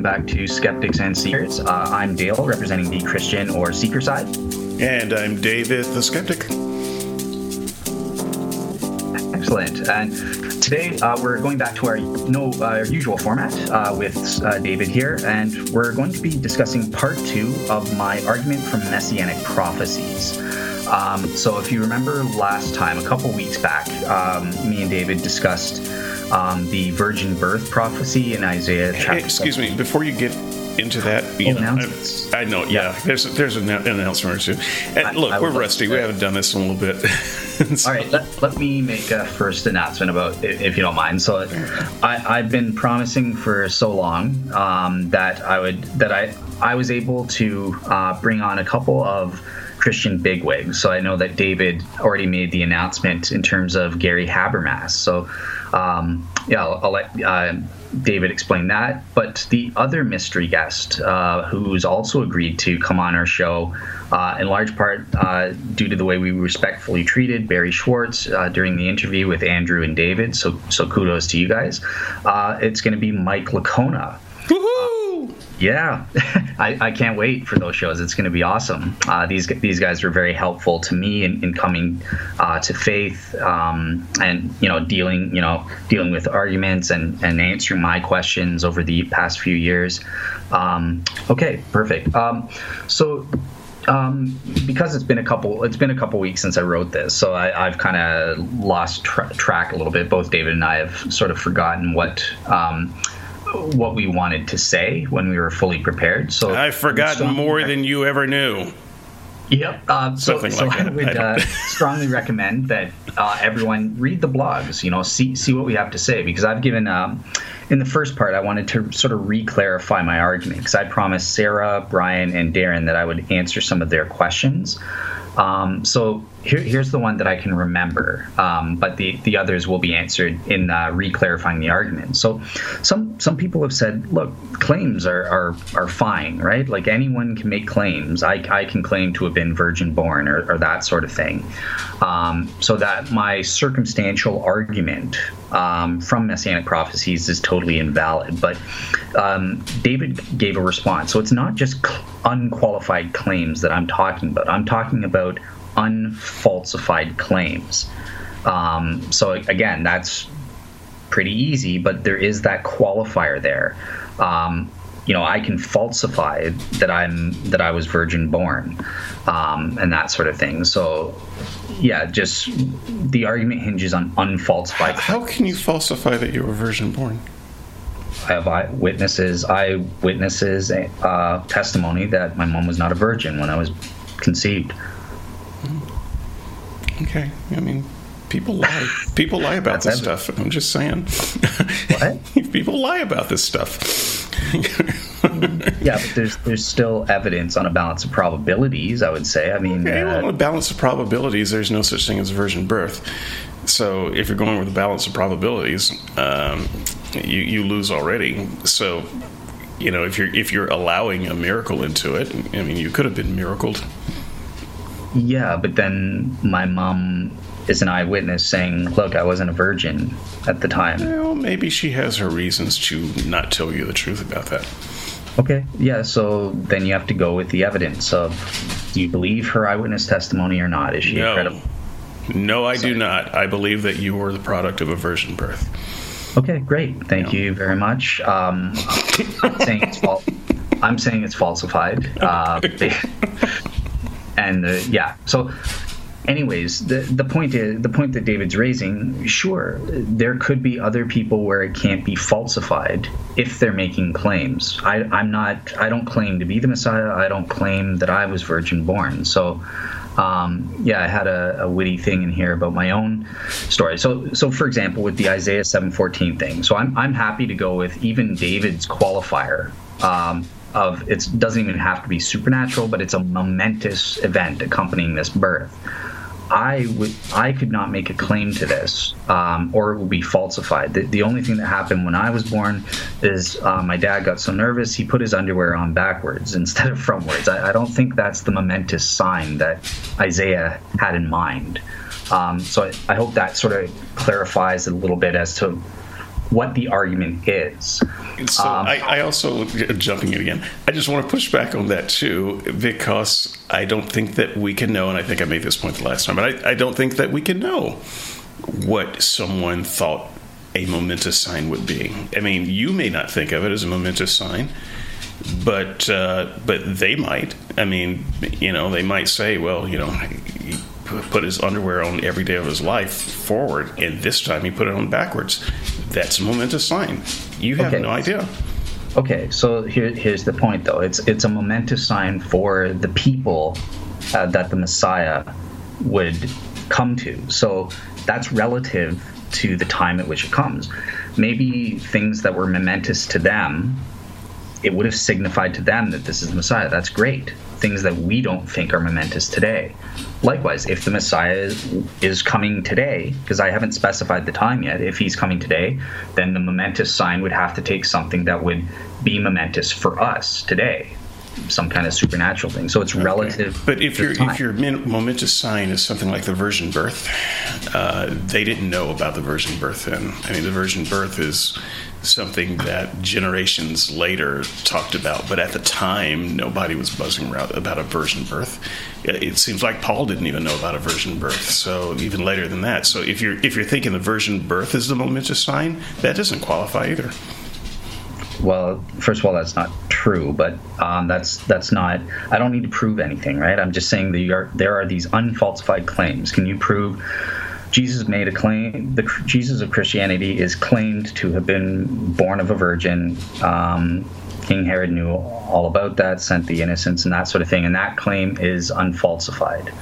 Welcome back to Skeptics and Seekers. Uh, I'm Dale, representing the Christian or Seeker side. And I'm David, the Skeptic. Excellent. And today uh, we're going back to our no uh, usual format uh, with uh, David here, and we're going to be discussing part two of my argument from messianic prophecies. Um, so, if you remember last time, a couple weeks back, um, me and David discussed um, the virgin birth prophecy in Isaiah chapter. Hey, excuse me, before you get into that, you know, I, I, know, yeah, there's there's an announcement or two. And look, I, we're rusty. We haven't done this in a little bit. so. All right, let, let me make a first announcement about, if you don't mind. So, I, I've been promising for so long um, that I would that I I was able to uh, bring on a couple of Christian bigwigs. So I know that David already made the announcement in terms of Gary Habermas. So um, yeah, I'll, I'll let uh, David explain that. But the other mystery guest uh, who's also agreed to come on our show, uh, in large part uh, due to the way we respectfully treated Barry Schwartz uh, during the interview with Andrew and David. So, so kudos to you guys. Uh, it's going to be Mike Licona. Yeah, I, I, can't wait for those shows. It's going to be awesome. Uh, these these guys were very helpful to me in, in coming uh, to faith um, and you know dealing you know dealing with arguments and, and answering my questions over the past few years. Um, okay, perfect. Um, so um, because it's been a couple it's been a couple weeks since I wrote this, so I, have kind of lost tra- track a little bit. Both David and I have sort of forgotten what um, what we wanted to say when we were fully prepared. So I've forgotten more than you ever knew. Yep. Uh, so, Something so I would I uh, strongly recommend that uh, everyone read the blogs. You know, see see what we have to say because I've given. Um, in the first part, I wanted to sort of re-clarify my argument because I promised Sarah, Brian, and Darren that I would answer some of their questions. Um, so here, here's the one that I can remember, um, but the, the others will be answered in uh, re-clarifying the argument. So some some people have said, look, claims are, are, are fine, right? Like anyone can make claims. I, I can claim to have been virgin born or, or that sort of thing. Um, so that my circumstantial argument um, from messianic prophecies is totally invalid. But um, David gave a response. So it's not just unqualified claims that I'm talking about. I'm talking about unfalsified claims. Um, so again, that's pretty easy, but there is that qualifier there. Um, you know, I can falsify that I'm that I was virgin born, um, and that sort of thing. So, yeah, just the argument hinges on unfalsified. How, how can you falsify that you were virgin born? I have eyewitnesses, eyewitnesses uh, testimony that my mom was not a virgin when I was conceived. Okay, I mean, people lie. People lie about this stuff. I'm just saying. What? people lie about this stuff. yeah, but there's there's still evidence on a balance of probabilities. I would say. I mean, okay, well, uh, on a balance of probabilities, there's no such thing as virgin birth. So if you're going with a balance of probabilities, um, you you lose already. So you know if you're if you're allowing a miracle into it, I mean, you could have been miracled. Yeah, but then my mom is an eyewitness saying, "Look, I wasn't a virgin at the time." Well, maybe she has her reasons to not tell you the truth about that. Okay, yeah. So then you have to go with the evidence of do you believe her eyewitness testimony or not? Is she no. credible? No, I Sorry. do not. I believe that you were the product of a virgin birth. Okay, great. Thank you very much. Um, I'm saying it's false. I'm saying it's falsified. Uh, and uh, yeah, so anyways, the the point is the point that David's raising. Sure, there could be other people where it can't be falsified if they're making claims. I, I'm not. I don't claim to be the Messiah. I don't claim that I was virgin born. So. Um, yeah, I had a, a, witty thing in here about my own story. So, so for example, with the Isaiah 7:14 thing, so I'm I'm happy to go with even David's qualifier. Um, of it doesn't even have to be supernatural, but it's a momentous event accompanying this birth. I would I could not make a claim to this, um, or it would be falsified. The, the, only thing that happened when I was born is uh, my dad got so nervous he put his underwear on backwards instead of frontwards. I, I don't think that's the momentous sign that Isaiah had in mind. Um, so I, I, hope that sort of clarifies a little bit as to what the argument is. So um, I, I, also jumping in again. I just want to push back on that too because I don't think that we can know, and I think I made this point the last time, but I, I don't think that we can know what someone thought a momentous sign would be. I mean, you may not think of it as a momentous sign, but uh, but they might. I mean, you know, they might say, well, you know, put his underwear on every day of his life forward, and this time he put it on backwards. That's a momentous sign. You have okay. no idea. Okay, so here, here's the point, though. It's it's a momentous sign for the people uh, that the Messiah would come to. So that's relative to the time at which it comes. Maybe things that were momentous to them, it would have signified to them that this is the Messiah. That's great. Things that we don't think are momentous today. Likewise, if the Messiah is, coming today, because I haven't specified the time yet, if he's coming today, then the momentous sign would have to take something that would be momentous for us today some kind of supernatural thing. So it's okay. relative. But if your if your momentous sign is something like the virgin birth, uh, they didn't know about the virgin birth then. I mean, the virgin birth is something that generations later talked about, but at the time, nobody was buzzing around about a virgin birth. It seems like Paul didn't even know about a virgin birth. So even later than that. So if you're if you're thinking the virgin birth is the momentous sign, that doesn't qualify either well, first of all, that's not true, but um, that's that's not. I don't need to prove anything, right? I'm just saying are there are these unfalsified claims. Can you prove Jesus made a claim? The Jesus of Christianity is claimed to have been born of a virgin. Um, King Herod knew all about that, sent the innocents, and that sort of thing, and that claim is unfalsified.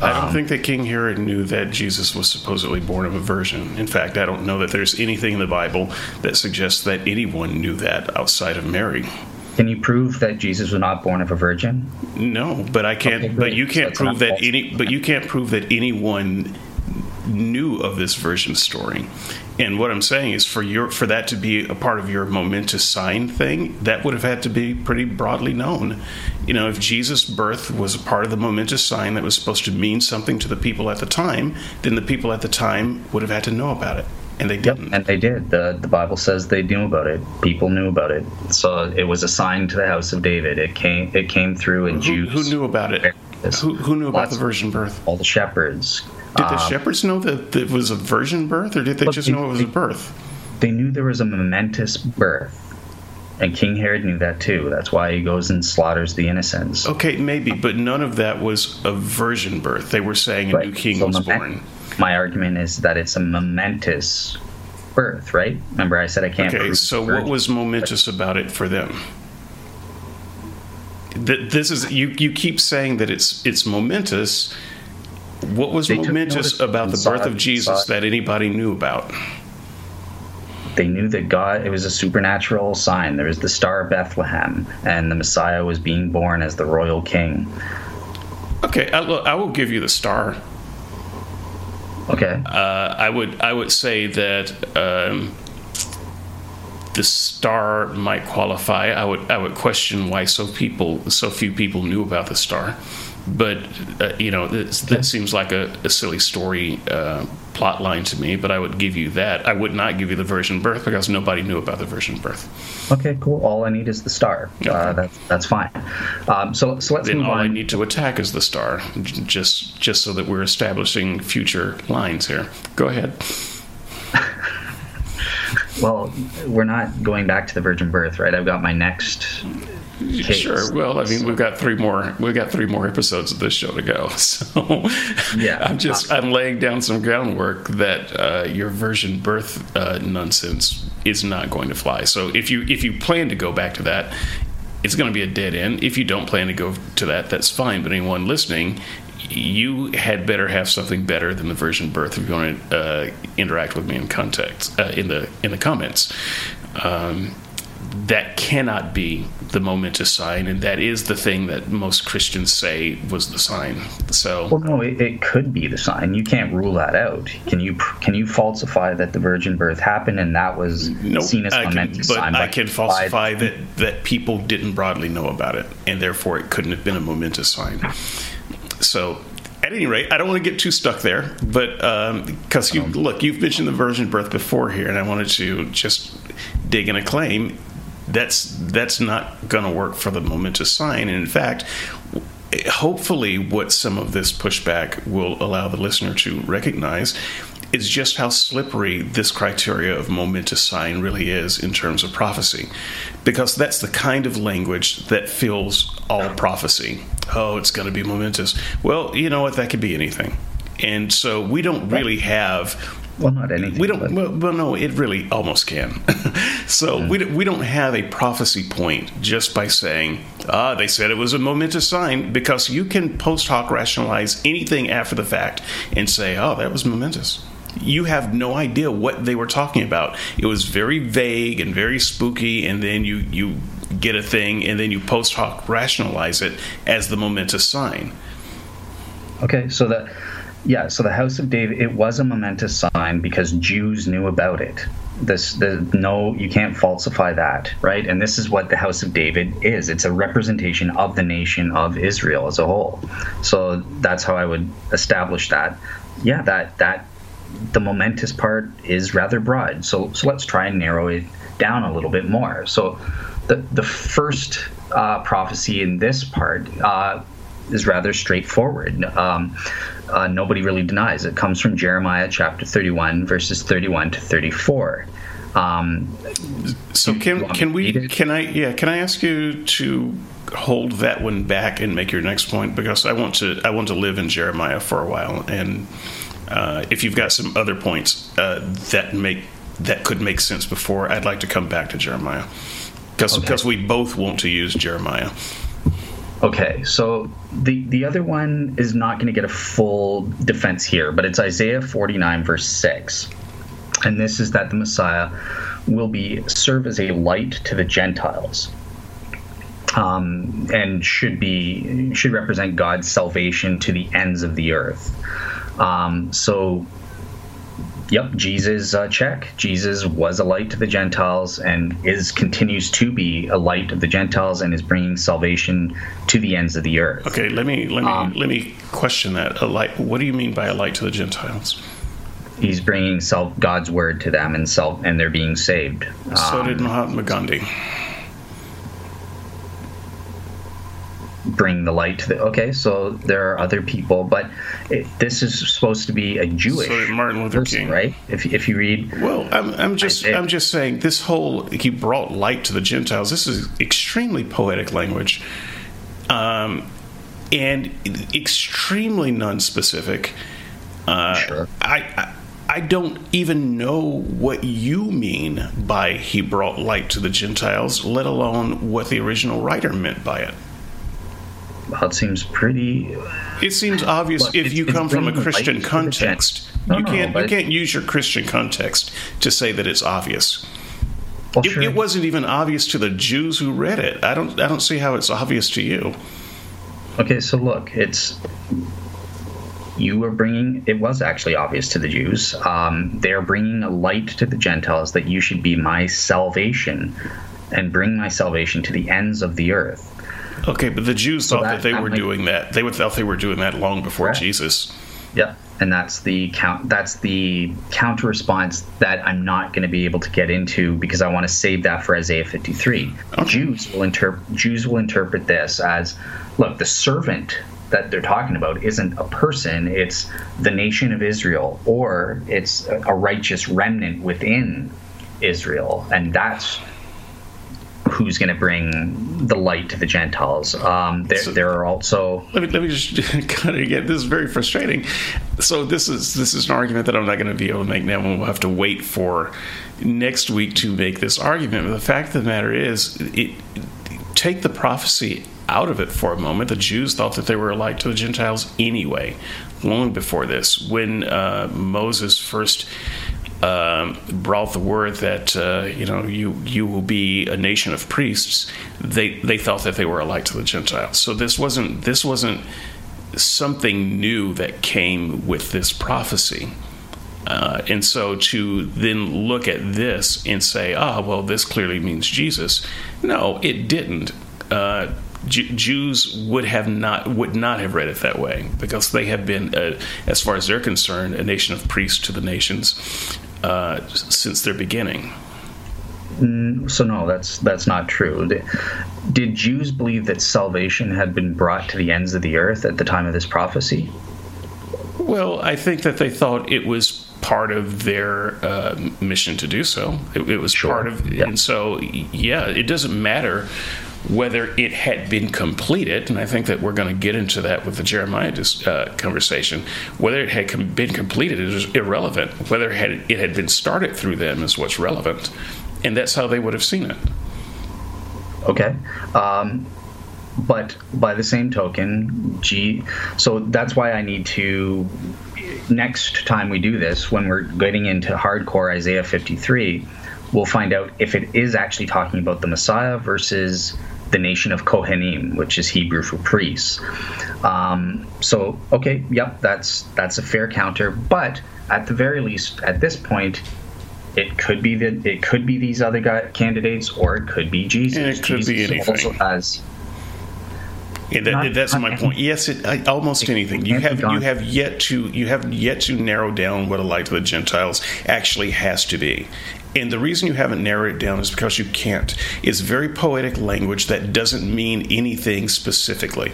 I don't um, think that King Herod knew that Jesus was supposedly born of a virgin. In fact, I don't know that there's anything in the Bible that suggests that anyone knew that outside of Mary. Can you prove that Jesus was not born of a virgin? No, but I can't. Okay, but you can't so prove that any. But you can't prove that anyone knew of this virgin story. And what I'm saying is for your for that to be a part of your momentous sign thing, that would have had to be pretty broadly known. You know, if Jesus' birth was a part of the momentous sign that was supposed to mean something to the people at the time, then the people at the time would have had to know about it. And they didn't. Yep, and they did. The the Bible says they knew about it. People knew about it. So it was a sign to the house of David. It came it came through in who, Jews. Who knew about it? Who, who knew about the virgin birth? All the shepherds did the um, shepherds know that it was a virgin birth, or did they just they, know it was a birth? They knew there was a momentous birth. And King Herod knew that too. That's why he goes and slaughters the innocents. Okay, maybe, but none of that was a virgin birth. They were saying a right. new king so was born. My argument is that it's a momentous birth, right? Remember, I said I can't. Okay, so what was momentous about it for them? That This is you. You keep saying that it's it's momentous, what was they momentous about the birth of Jesus that anybody knew about? They knew that God, it was a supernatural sign. There was the Star of Bethlehem, and the Messiah was being born as the royal king. Okay, I, I will give you the star. Okay. Uh, I would I would say that um, the star might qualify. I would I would question why so people so few people knew about the star but uh, you know that seems like a, a silly story uh, plot line to me but i would give you that. I would not give you the virgin birth because nobody knew about the virgin birth. Okay cool. All i need is the star. Okay. uh, that's that's fine. Um, so so let's then move all on. i need to attack is the star just just so that we're establishing future lines here. Go ahead. Well we're not going back to the virgin birth right? I've got my next case. Sure. Well, I mean, we've got three more. We've got three more episodes of this show to go. So, yeah, I'm just I'm laying down some groundwork that uh, your virgin birth uh, nonsense is not going to fly. So if you if you plan to go back to that, it's going to be a dead end. If you don't plan to go to that, that's fine. But anyone listening, you had better have something better than the virgin birth if you want to uh, interact with me in context uh, in the in the comments. Um, that cannot be the momentous sign, and that is the thing that most Christians say was the sign. So, well, no, it, it, could be the sign. You can't rule that out. Can you? Can you falsify that the virgin birth happened and that was nope, seen as a momentous can, but sign? But I can falsify that that people didn't broadly know about it, and therefore it couldn't have been a momentous sign. So, at at any rate, I don't want to get too stuck there, but because um, you um, look, you've mentioned the virgin birth before here, and I wanted to just dig in a claim that's that's not going to work for the momentous sign. And in fact, hopefully, what some of this pushback will allow the listener to recognize is just how slippery this criteria of momentous sign really is in terms of prophecy. Because that's the kind of language that fills all prophecy. Oh, it's going to be momentous. Well, you know what? That could be anything. And so we don't really have well, not anything. We don't. Well, well, no, it really almost can. so yeah. we we don't have a prophecy point just by saying, ah, they said it was a momentous sign, because you can post hoc rationalize anything after the fact and say, oh, that was momentous. You have no idea what they were talking about. It was very vague and very spooky, and then you you get a thing, and then you post hoc rationalize it as the momentous sign. Okay, so that yeah, so the House of David, it was a momentous sign because Jews knew about it. This, the no, you can't falsify that, right? And this is what the House of David is. It's a representation of the nation of Israel as a whole. So that's how I would establish that. Yeah, that that the momentous part is rather broad. So so let's try and narrow it down a little bit more. So the the first uh, prophecy in this part uh, is rather straightforward. Um, uh, nobody really denies. It comes from Jeremiah chapter 31, verses 31 to 34. Um, so can can we can I yeah can I ask you to hold that one back and make your next point because I want to I want to live in Jeremiah for a while and uh, if you've got some other points uh, that make that could make sense before I'd like to come back to Jeremiah because okay. because we both want to use Jeremiah. Okay, so the the other one is not going to get a full defense here, but it's Isaiah 49 verse 6. And this is that the Messiah will be serve as a light to the Gentiles. Um, and should be should represent God's salvation to the ends of the earth. Um, so Yep, Jesus uh, check. Jesus was a light to the Gentiles and is continues to be a light of the Gentiles and is bringing salvation to the ends of the earth. Okay, let me let me um, let me question that. A light. What do you mean by a light to the Gentiles? He's bringing self God's word to them and self and they're being saved. So um, did Mahatma Gandhi. Bring the light to the okay so there are other people but it, this is supposed to be a jewish so martin luther person, king. right? If, if you read well i'm, I'm just I, i'm just saying this whole he brought light to the gentiles. This is extremely poetic language um, and extremely non-specific. Uh, sure. I, I I don't even know what you mean by he brought light to the Gentiles, let alone what the original writer meant by it it seems pretty. It seems obvious if you come from a Christian context. No, you can't no, you can't use your Christian context to say that it's obvious. Well, it, sure. it, wasn't even obvious to the Jews who read it. I don't I don't see how it's obvious to you. Okay, so look, it's you were bringing it was actually obvious to the jews um, they're bringing a light to the gentiles that you should be my salvation and bring my salvation to the ends of the earth Okay, but the Jews so thought that, that they were doing that. They would thought they were doing that long before right. Jesus. Yep, and that's the count. That's the counter response that I'm not going to be able to get into because I want to save that for Isaiah 53. Okay. Jews will interpret Jews will interpret this as, look, the servant that they're talking about isn't a person; it's the nation of Israel, or it's a righteous remnant within Israel, and that's who's going to bring the light to the Gentiles. Um, there, so, there are also. Let me, let me just kind of get this is very frustrating. So this is this is an argument that I'm not going to be able to make now, and we'll have to wait for next week to make this argument. But the fact of the matter is, it, take the prophecy out of it for a moment. The Jews thought that they were a light to the Gentiles anyway, long before this. When uh, Moses first um, brought the word that uh, you know you you will be a nation of priests, they they thought that they were a light to the Gentiles. So this wasn't this wasn't something new that came with this prophecy. Uh, and so to then look at this and say, ah, well, this clearly means Jesus. No, it didn't. Uh, J- Jews would have not would not have read it that way because they have been, uh, as far as they're concerned, a nation of priests to the nations uh, since their beginning. Mm, so no, that's that's not true. Did Jews believe that salvation had been brought to the ends of the earth at the time of this prophecy? Well, I think that they thought it was part of their uh, mission to do so. It, it was sure. part of, yeah. and so yeah, it doesn't matter whether it had been completed, and I think that we're going to get into that with the Jeremiah uh, conversation. Whether it had com- been completed is irrelevant. Whether it had, it had been started through them is what's relevant, and that's how they would have seen it. Okay. Um, but by the same token, G. So that's why I need to. Next time we do this, when we're getting into hardcore Isaiah 53, we'll find out if it is actually talking about the Messiah versus the nation of Kohanim, which is Hebrew for priests. Um, so, okay, yep, that's that's a fair counter. But at the very least, at this point, it could be that it could be these other guy, candidates, or it could be Jesus. And it could Jesus be anything. Also has yeah, that, that's my point. Yes, it, almost anything. You have you have yet to you have yet to narrow down what a light to the Gentiles actually has to be. And the reason you haven't narrowed it down is because you can't. It's very poetic language that doesn't mean anything specifically.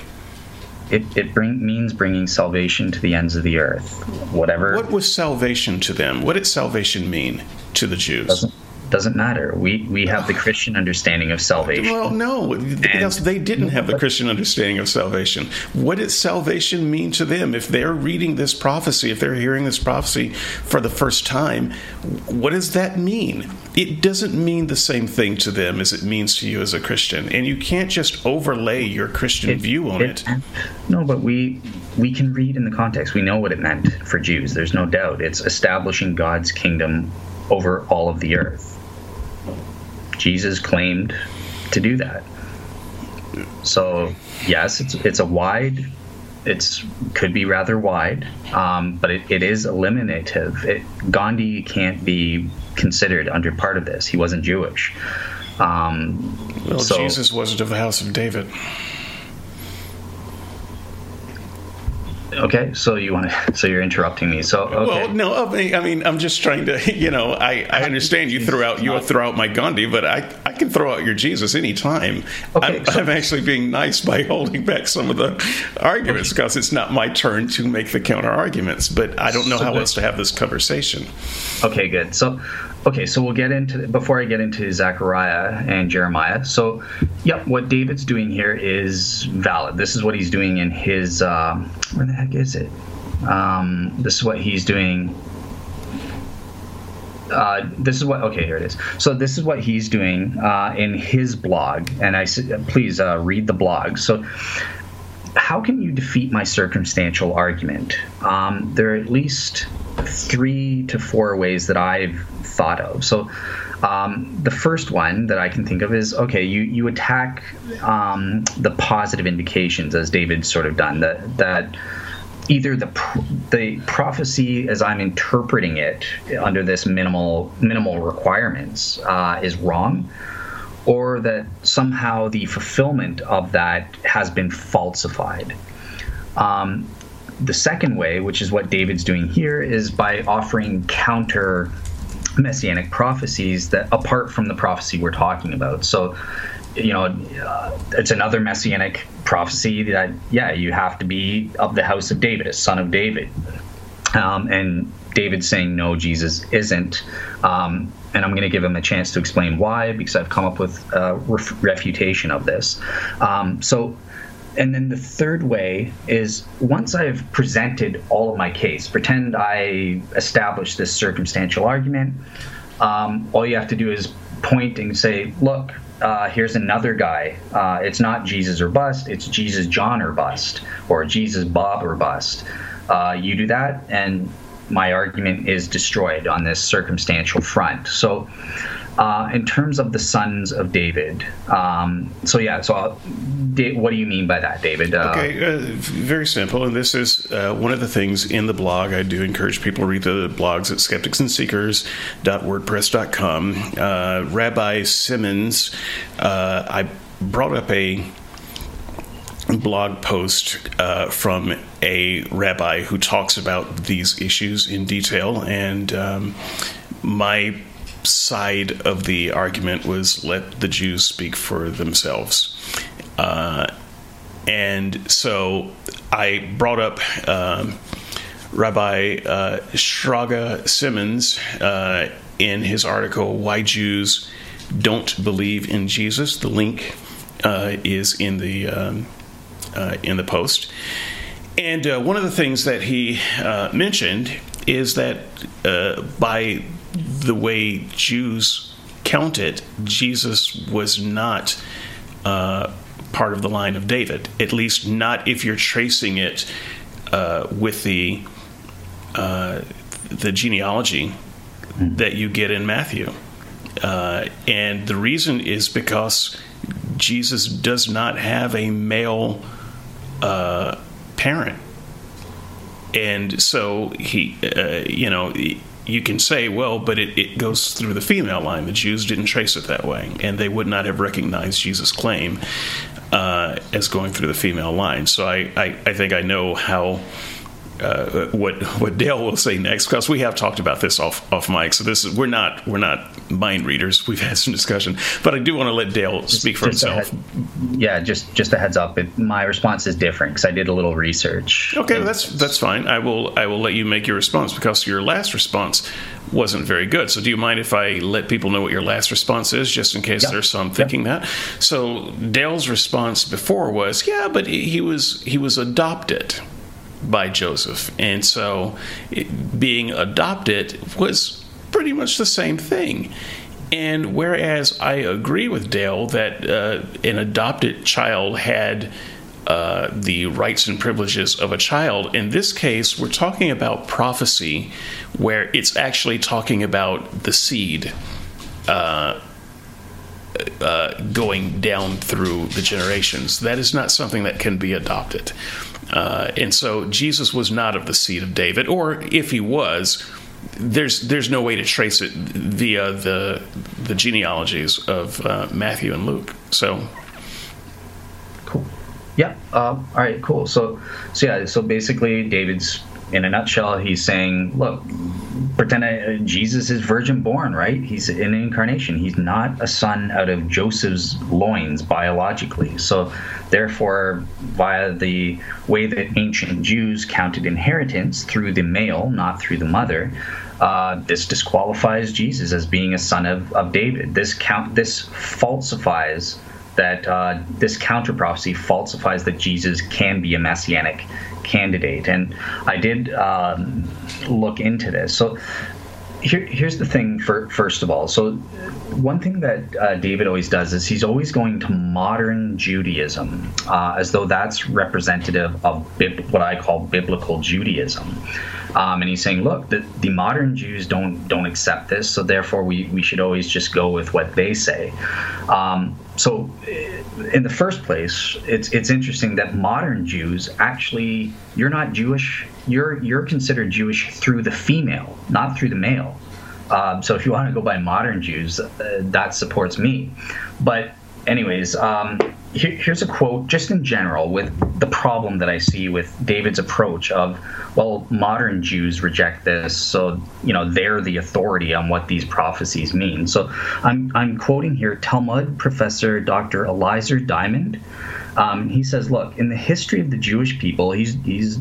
It, it bring, means bringing salvation to the ends of the earth. Whatever. What was salvation to them? What did salvation mean to the Jews? Doesn't, doesn't matter. We we have the Christian understanding of salvation. Well, no, because they didn't have the Christian understanding of salvation. What does salvation mean to them if they're reading this prophecy, if they're hearing this prophecy for the first time? What does that mean? It doesn't mean the same thing to them as it means to you as a Christian, and you can't just overlay your Christian it, view on it, it. No, but we we can read in the context. We know what it meant for Jews. There's no doubt. It's establishing God's kingdom over all of the earth. Jesus claimed to do that. So yes, it's it's a wide, it's could be rather wide, um, but it, it is eliminative. It, Gandhi can't be considered under part of this. He wasn't Jewish. Um, well, so, Jesus wasn't of the house of David. Okay, so you want to? So you're interrupting me. So okay. Well, no, I mean, I'm just trying to. You know, I, I understand you throw out you throw out my Gandhi, but I I can throw out your Jesus anytime. Okay, I'm, so, I'm actually being nice by holding back some of the arguments because okay. it's not my turn to make the counter arguments. But I don't know so how good. else to have this conversation. Okay, good. So Okay, so we'll get into before I get into Zechariah and Jeremiah. So, yep, what David's doing here is valid. This is what he's doing in his. Uh, where the heck is it? Um, this is what he's doing. Uh, this is what okay here it is. So this is what he's doing uh, in his blog and i please uh, read the blog. So how can you defeat my circumstantial argument? Um, there are at least three to four ways that i've thought of. So um, the first one that I can think of is okay, you you attack um, the positive indications as David's sort of done that that either the the prophecy as I'm interpreting it under this minimal minimal requirements uh, is wrong, or that somehow the fulfillment of that has been falsified. Um, the second way, which is what David's doing here, is by offering counter messianic prophecies that apart from the prophecy we're talking about. So, you know, uh, it's another messianic prophecy that yeah, you have to be of the house of David, a son of David, um, and David saying no, Jesus isn't. Um, and I'm going to give him a chance to explain why because I've come up with a ref- refutation of this. Um, so and then the third way is once I've presented all of my case, pretend I established this circumstantial argument. Um, all you have to do is point and say, look, uh, here's another guy. Uh, it's not Jesus or bust, it's Jesus John or bust, or Jesus Bob or bust. Uh, you do that, and my argument is destroyed on this circumstantial front. So uh, in terms of the sons of David, um, so yeah, so I'll, what do you mean by that, David? Uh, okay, uh, very simple. And this is uh, one of the things in the blog. I do encourage people to read the blogs at skepticsandseekers.wordpress.com. Uh, Rabbi Simmons, uh, I brought up a blog post uh, from a rabbi who talks about these issues in detail, and um, my side of the argument was let the Jews speak for themselves. Uh, and so I brought up um, Rabbi uh, Shraga Simmons uh, in his article, Why Jews Don't Believe in Jesus. The link uh, is in the, um, uh, in the post. And uh, one of the things that he uh, mentioned is that by the way Jews count it, Jesus was not uh, part of the line of David. At least not if you're tracing it uh, with the uh, the genealogy that you get in Matthew. Uh, and the reason is because Jesus does not have a male uh, parent. And so he, uh, you know, you can say, well, but it, it goes through the female line. The Jews didn't trace it that way, and they would not have recognized Jesus' claim uh, as going through the female line. So I, I, I think I know how uh, what what Dale will say next because we have talked about this off off mic. So this is we're not we're not mind readers. We've had some discussion, but I do want to let Dale just, speak for himself. Head, yeah, just just a heads up. It, my response is different because I did a little research. Okay, that's that's fine. I will I will let you make your response because your last response wasn't very good. So do you mind if I let people know what your last response is, just in case there's some thinking that? So Dale's response before was, yeah, but he was he was adopted by Joseph. And so it, being adopted was pretty much the same thing. And whereas I agree with Dale that uh, an adopted child had uh, the rights and privileges of a child, in this case, we're talking about prophecy where it's actually talking about the seed. Uh, uh, going down through the generations. That is not something that can be adopted. Uh, and so Jesus was not of the seed of David, or if he was, there's there's no way to trace it via the the genealogies of uh, Matthew and Luke. So cool. Yeah. Uh, all right. Cool. So so yeah. So basically, David's in a nutshell, he's saying, look, pretend I, Jesus is virgin born, right? He's an incarnation. He's not a son out of Joseph's loins biologically. So, therefore, via the way that ancient Jews counted inheritance through the male, not through the mother, uh, this disqualifies Jesus as being a son of, of David. This count this falsifies that uh, this counter prophecy falsifies that Jesus can be a messianic candidate. And I did um, look into this. So here, here's the thing for, first of all so one thing that uh, david always does is he's always going to modern judaism uh, as though that's representative of bib- what i call biblical judaism um, and he's saying look the, the modern jews don't don't accept this so therefore we, we should always just go with what they say. Um, so in the first place it's it's interesting that modern jews actually you're not jewish you're you're considered jewish through the female not through the male. Um, so if you want to go by modern jews uh, that supports me. But anyways um, here, here's a quote just in general with the problem that i see with david's approach of well modern jews reject this so you know they're the authority on what these prophecies mean. So i'm, I'm quoting here talmud professor dr eliezer diamond. Um, he says look in the history of the jewish people he's he's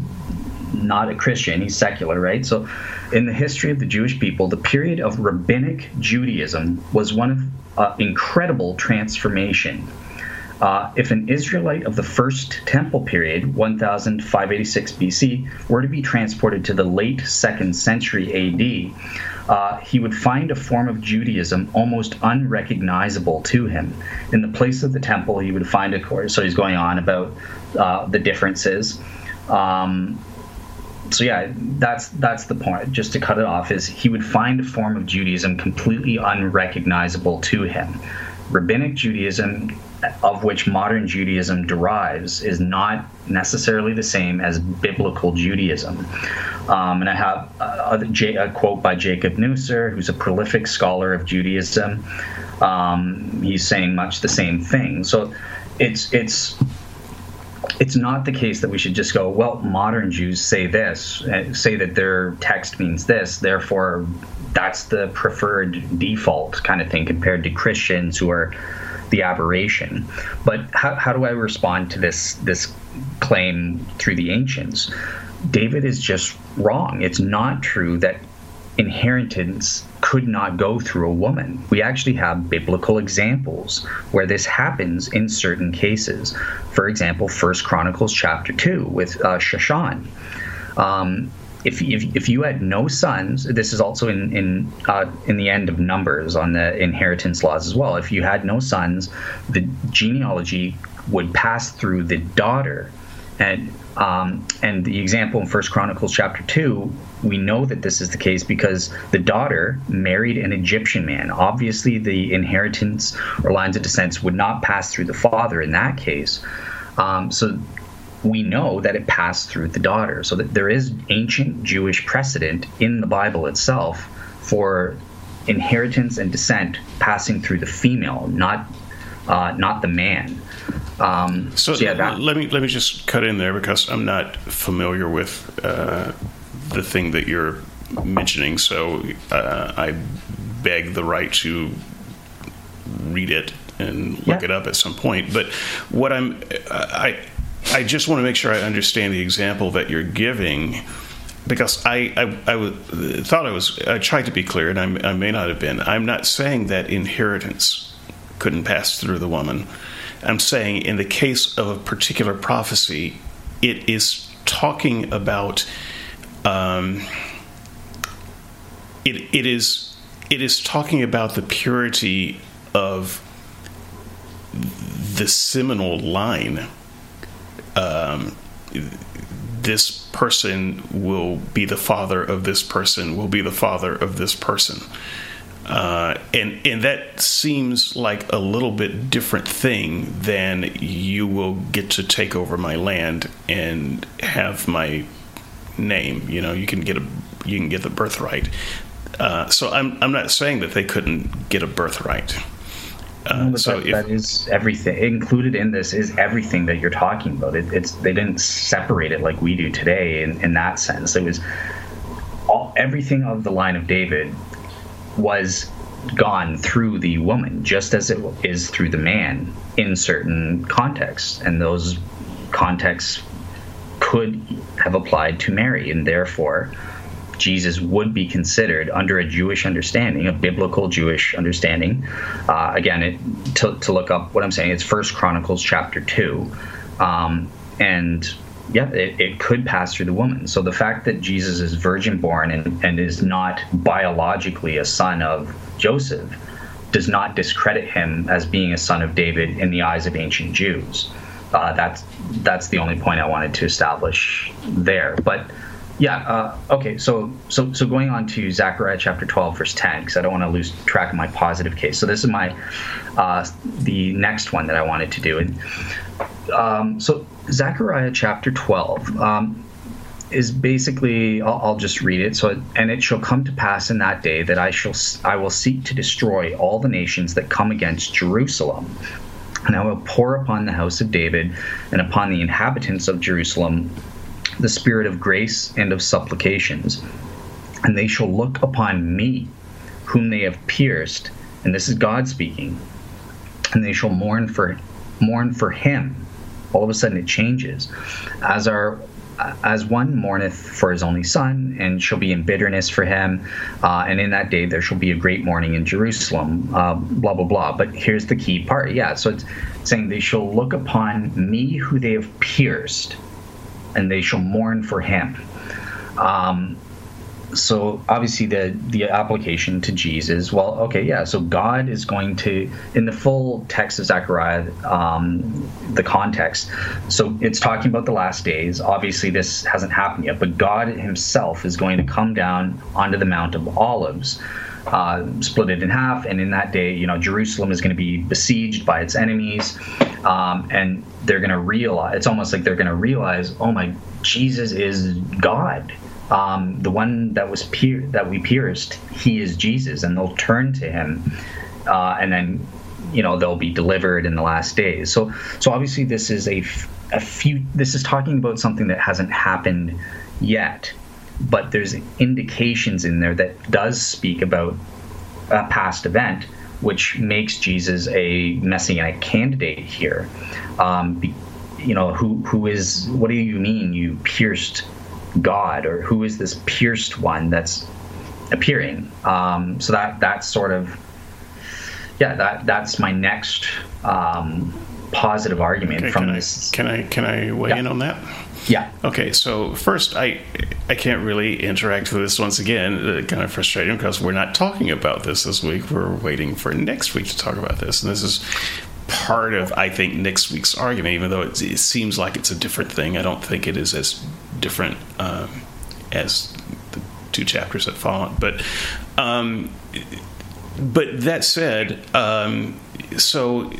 not a christian he's secular right so in the history of the jewish people the period of rabbinic judaism was one of uh, incredible transformation uh, if an Israelite of the first temple period, 1586 BC, were to be transported to the late second century AD, uh, he would find a form of Judaism almost unrecognizable to him. In the place of the temple, he would find a course. So he's going on about uh, the differences. Um, so yeah, that's that's the point. Just to cut it off, is he would find a form of Judaism completely unrecognizable to him. Rabbinic Judaism of which modern Judaism derives is not necessarily the same as biblical Judaism. Um, and I have a, a, quote by Jacob Neusner, who's a prolific scholar of Judaism. Um, he's saying much the same thing. So it's it's it's not the case that we should just go, well, modern Jews say this, uh, say that their text means this, therefore that's the preferred default kind of thing compared to Christians who are the aberration. But how, how do I respond to this this claim through the ancients? David is just wrong. It's not true that inheritance could not go through a woman. We actually have biblical examples where this happens in certain cases. For example, First Chronicles chapter 2 with uh, Sheshan. Um, if, if, if you had no sons, this is also in in uh, in the end of Numbers on the inheritance laws as well. If you had no sons, the genealogy would pass through the daughter, and um, and the example in First Chronicles chapter two, we know that this is the case because the daughter married an Egyptian man. Obviously, the inheritance or lines of descent would not pass through the father in that case. Um, so we know that it passed through the daughter. So that there is ancient Jewish precedent in the Bible itself for inheritance and descent passing through the female, not uh, not the man. Um, so, so, yeah, that, let me let me just cut in there because I'm not familiar with uh, the thing that you're mentioning. So uh, I beg the right to read it and look yeah. it up at some point. But what I'm I I just want to make sure I understand the example that you're giving because I, I, I thought I was I tried to be clear and I, I may not have been. I'm not saying that inheritance couldn't pass through the woman. I'm saying in the case of a particular prophecy, it is talking about um, it, it is it is talking about the purity of the seminal line. Um, this person will be the father of this person, will be the father of this person. Uh, and and that seems like a little bit different thing than you will get to take over my land and have my name. You know, you can get a you can get the birthright. Uh, so I'm I'm not saying that they couldn't get a birthright. Uh, no, so that, if, that is everything included in this is everything that you're talking about. It, it's they didn't separate it like we do today in, in that sense. It was all, everything of the line of David was gone through the woman, just as it is through the man in certain contexts, and those contexts could have applied to Mary, and therefore Jesus would be considered under a Jewish understanding, a biblical Jewish understanding. Uh, again, it, to, to, look up what I'm saying, it's First Chronicles chapter two, um, and yeah, it, it, could pass through the woman. So the fact that Jesus is virgin born and, and is not biologically a son of Joseph does not discredit him as being a son of David in the eyes of ancient Jews. Uh, that's that's the only point I wanted to establish there. But yeah, uh, okay. So so so going on to Zechariah chapter twelve, verse ten, because I don't want to lose track of my positive case. So this is my uh, the next one that I wanted to do, and um, so Zechariah chapter 12 um, is basically I'll, I'll, just read it. So and it shall come to pass in that day that I shall I will seek to destroy all the nations that come against Jerusalem. And I will pour upon the house of David and upon the inhabitants of Jerusalem the spirit of grace and of supplications. And they shall look upon me, whom they have pierced, and this is God speaking, and they shall mourn for mourn for him all of a sudden it changes as our as one mourneth for his only son, and shall be in bitterness for him. Uh, and in that day there shall be a great mourning in Jerusalem. Uh, blah blah blah. But here's the key part. Yeah, so it's saying they shall look upon me who they have pierced, and they shall mourn for him. Um, so obviously the the application to Jesus, well, okay, yeah. So God is going to, in the full text of Zechariah, um, the context. So it's talking about the last days. Obviously, this hasn't happened yet, but God Himself is going to come down onto the Mount of Olives. Uh, split it in half, and in that day, you know, Jerusalem is going to be besieged by its enemies, um, and they're going to realize. It's almost like they're going to realize, oh my, Jesus is God um, the one that was pier- that we pierced, he is Jesus, and they'll turn to him, uh, and then you know they'll be delivered in the last days. So so obviously this is a, a few. This is talking about something that hasn't happened yet, but there's indications in there that does speak about a past event, which makes Jesus a messianic candidate here. Um, you know, who who is? What do you mean you pierced God, or who is this pierced one that's appearing? Um, so that that's sort of yeah, that that's my next um, positive argument okay, from can this. I, can I can I weigh Yeah. in on that? Yeah. Okay, so first, I I can't really interact with this once again. Uh, kind of frustrating because we're not talking about this this week. We're waiting for next week to talk about this, and this is part of I think next week's argument. Even though it, it seems like it's a different thing, I don't think it is as different um, as the two chapters that follow. But um, but that said, um, so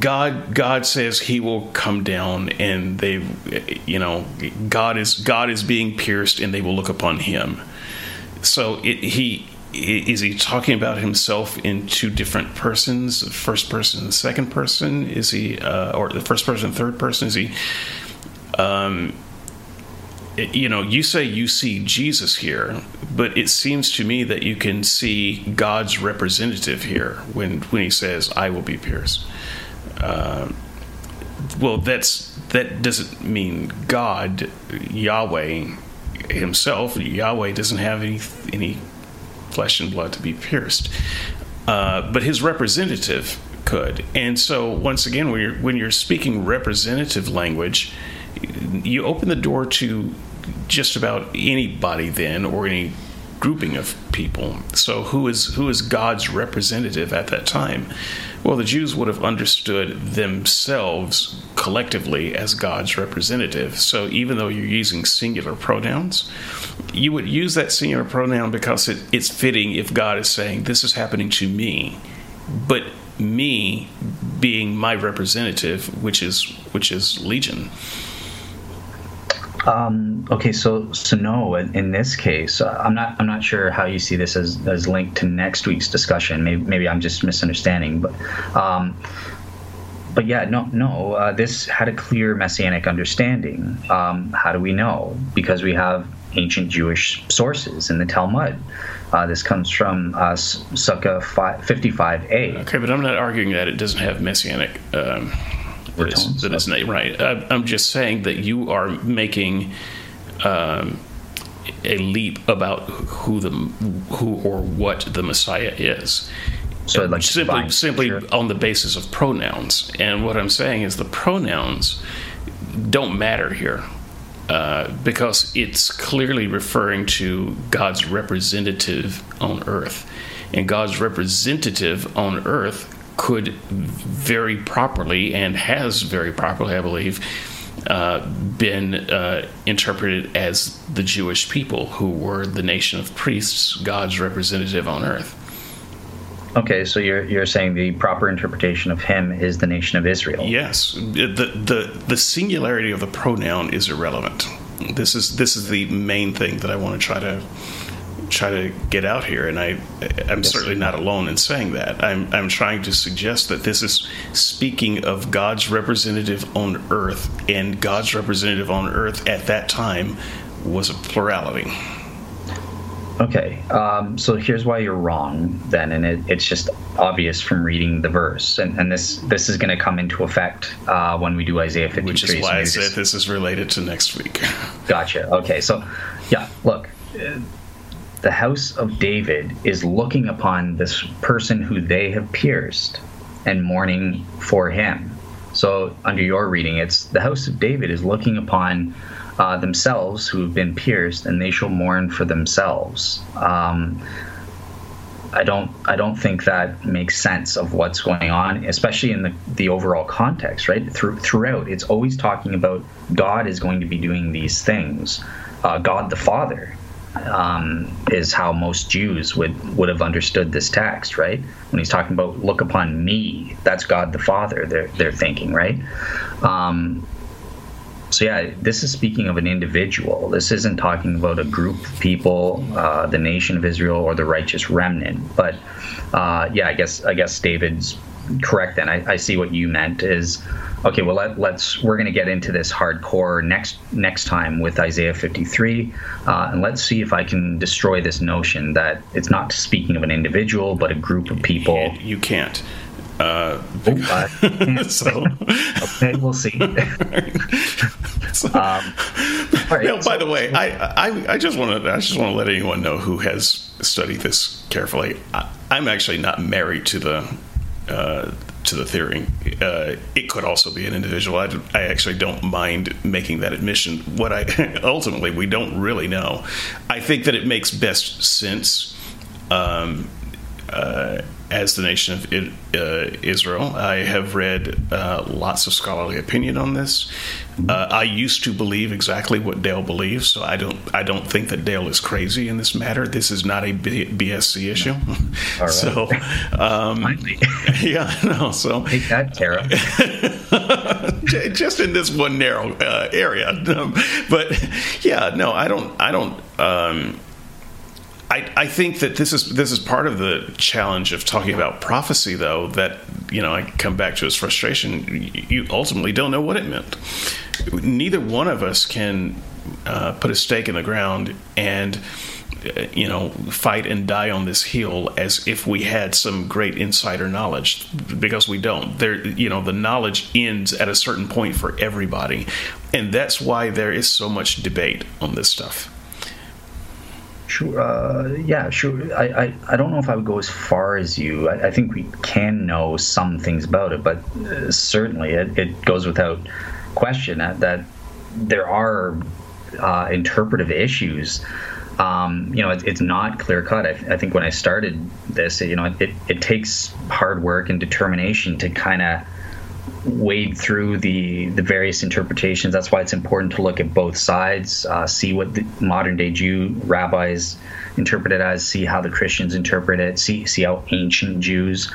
God God says he will come down and they you know God is God is being pierced and they will look upon him. So it, he is he talking about himself in two different persons, first person and second person? Is he uh, or the first person third person? Is he um you know, you say you see Jesus here, but it seems to me that you can see God's representative here when when He says, "I will be pierced." Um, well, that's that doesn't mean God, Yahweh Himself. Yahweh doesn't have any any flesh and blood to be pierced, uh, but His representative could. And so, once again, when you're when you're speaking representative language, you open the door to just about anybody then or any grouping of people. So who is who is god's representative at that time? Well the jews would have understood themselves collectively as god's representative. So even though you're using singular pronouns you would use that singular pronoun because it, it's fitting if god is saying this is happening to me but me being my representative which is which is legion Um, okay, so so no, in, in this case, uh, I'm not I'm not sure how you see this as, as linked to next week's discussion. Maybe maybe I'm just misunderstanding, but um, but yeah, no no, uh, this had a clear messianic understanding. Um, how do we know? Because we have ancient Jewish sources in the Talmud. Uh, this comes from uh, Sukkah 55a. Okay, but I'm not arguing that it doesn't have messianic. Um, that it's, Overtones, not right. I, I'm just saying that you are making um, a leap about who the who or what the Messiah is. So like simply define, simply sure. on the basis of pronouns. And what I'm saying is the pronouns don't matter here. Uh, because it's clearly referring to God's representative on earth. And God's representative on earth could very properly, and has very properly, I believe, uh, been uh, interpreted as the Jewish people, who were the nation of priests, God's representative on earth. Okay, so you're you're saying the proper interpretation of him is the nation of Israel. Yes, the the the singularity of the pronoun is irrelevant. This is this is the main thing that I want to try to try to get out here, and I I'm certainly not alone in saying that. I'm I'm trying to suggest that this is speaking of God's representative on earth, and God's representative on earth at that time was a plurality. Okay, um, so here's why you're wrong then, and it, it's just obvious from reading the verse, and, and this this is going to come into effect uh, when we do Isaiah 53. Which is so why I said just- this is related to next week. Gotcha. Okay, so yeah, look, the house of David is looking upon this person who they have pierced and mourning for him. So under your reading, it's the house of David is looking upon uh, themselves who have been pierced, and they shall mourn for themselves. Um, I don't I don't think that makes sense of what's going on, especially in the, the overall context, right? Through, throughout, it's always talking about God is going to be doing these things. Uh, God the Father um, is how most Jews would would have understood this text, right? When he's talking about look upon me, that's God the Father. They're they're thinking, right? Um, so yeah, this is speaking of an individual. This isn't talking about a group of people, uh, the nation of Israel, or the righteous remnant. But uh, yeah, I guess I guess David's correct. Then I, I see what you meant is okay. Well, let, us we're going to get into this hardcore next next time with Isaiah 53, uh, and let's see if I can destroy this notion that it's not speaking of an individual but a group of people. You can't. Uh, oh, so okay, we'll see. so, um, right, no, so, by the way, I, I, I just want to I just want to let anyone know who has studied this carefully. I, am actually not married to the uh, to the theory. Uh, it could also be an individual. I, I, actually don't mind making that admission. What I ultimately we don't really know. I think that it makes best sense. Um, uh, as the nation of uh, Israel. I have read uh, lots of scholarly opinion on this. Uh, I used to believe exactly what Dale believes, so I don't. I don't think that Dale is crazy in this matter. This is not a B- BSC issue. No. So, um, yeah, no. So take that, Tara. just in this one narrow uh, area, um, but yeah, no, I don't. I don't. Um, I, I think that this is this is part of the challenge of talking about prophecy, though. That you know, I come back to his frustration. You ultimately don't know what it meant. Neither one of us can uh, put a stake in the ground and uh, you know fight and die on this hill as if we had some great insider knowledge because we don't there you know the knowledge ends at a certain point for everybody and that's why there is so much debate on this stuff Sure. Uh, yeah, sure. I, I, I don't know if I would go as far as you. I, I think we can know some things about it, but uh, certainly it, it goes without question that, that there are uh, interpretive issues. Um, you know, it, it's not clear cut. I, I, think when I started this, you know, it, it takes hard work and determination to kind of wade through the the various interpretations. That's why it's important to look at both sides, uh, see what the modern day Jew rabbis interpret it as, see how the Christians interpret it, see see how ancient Jews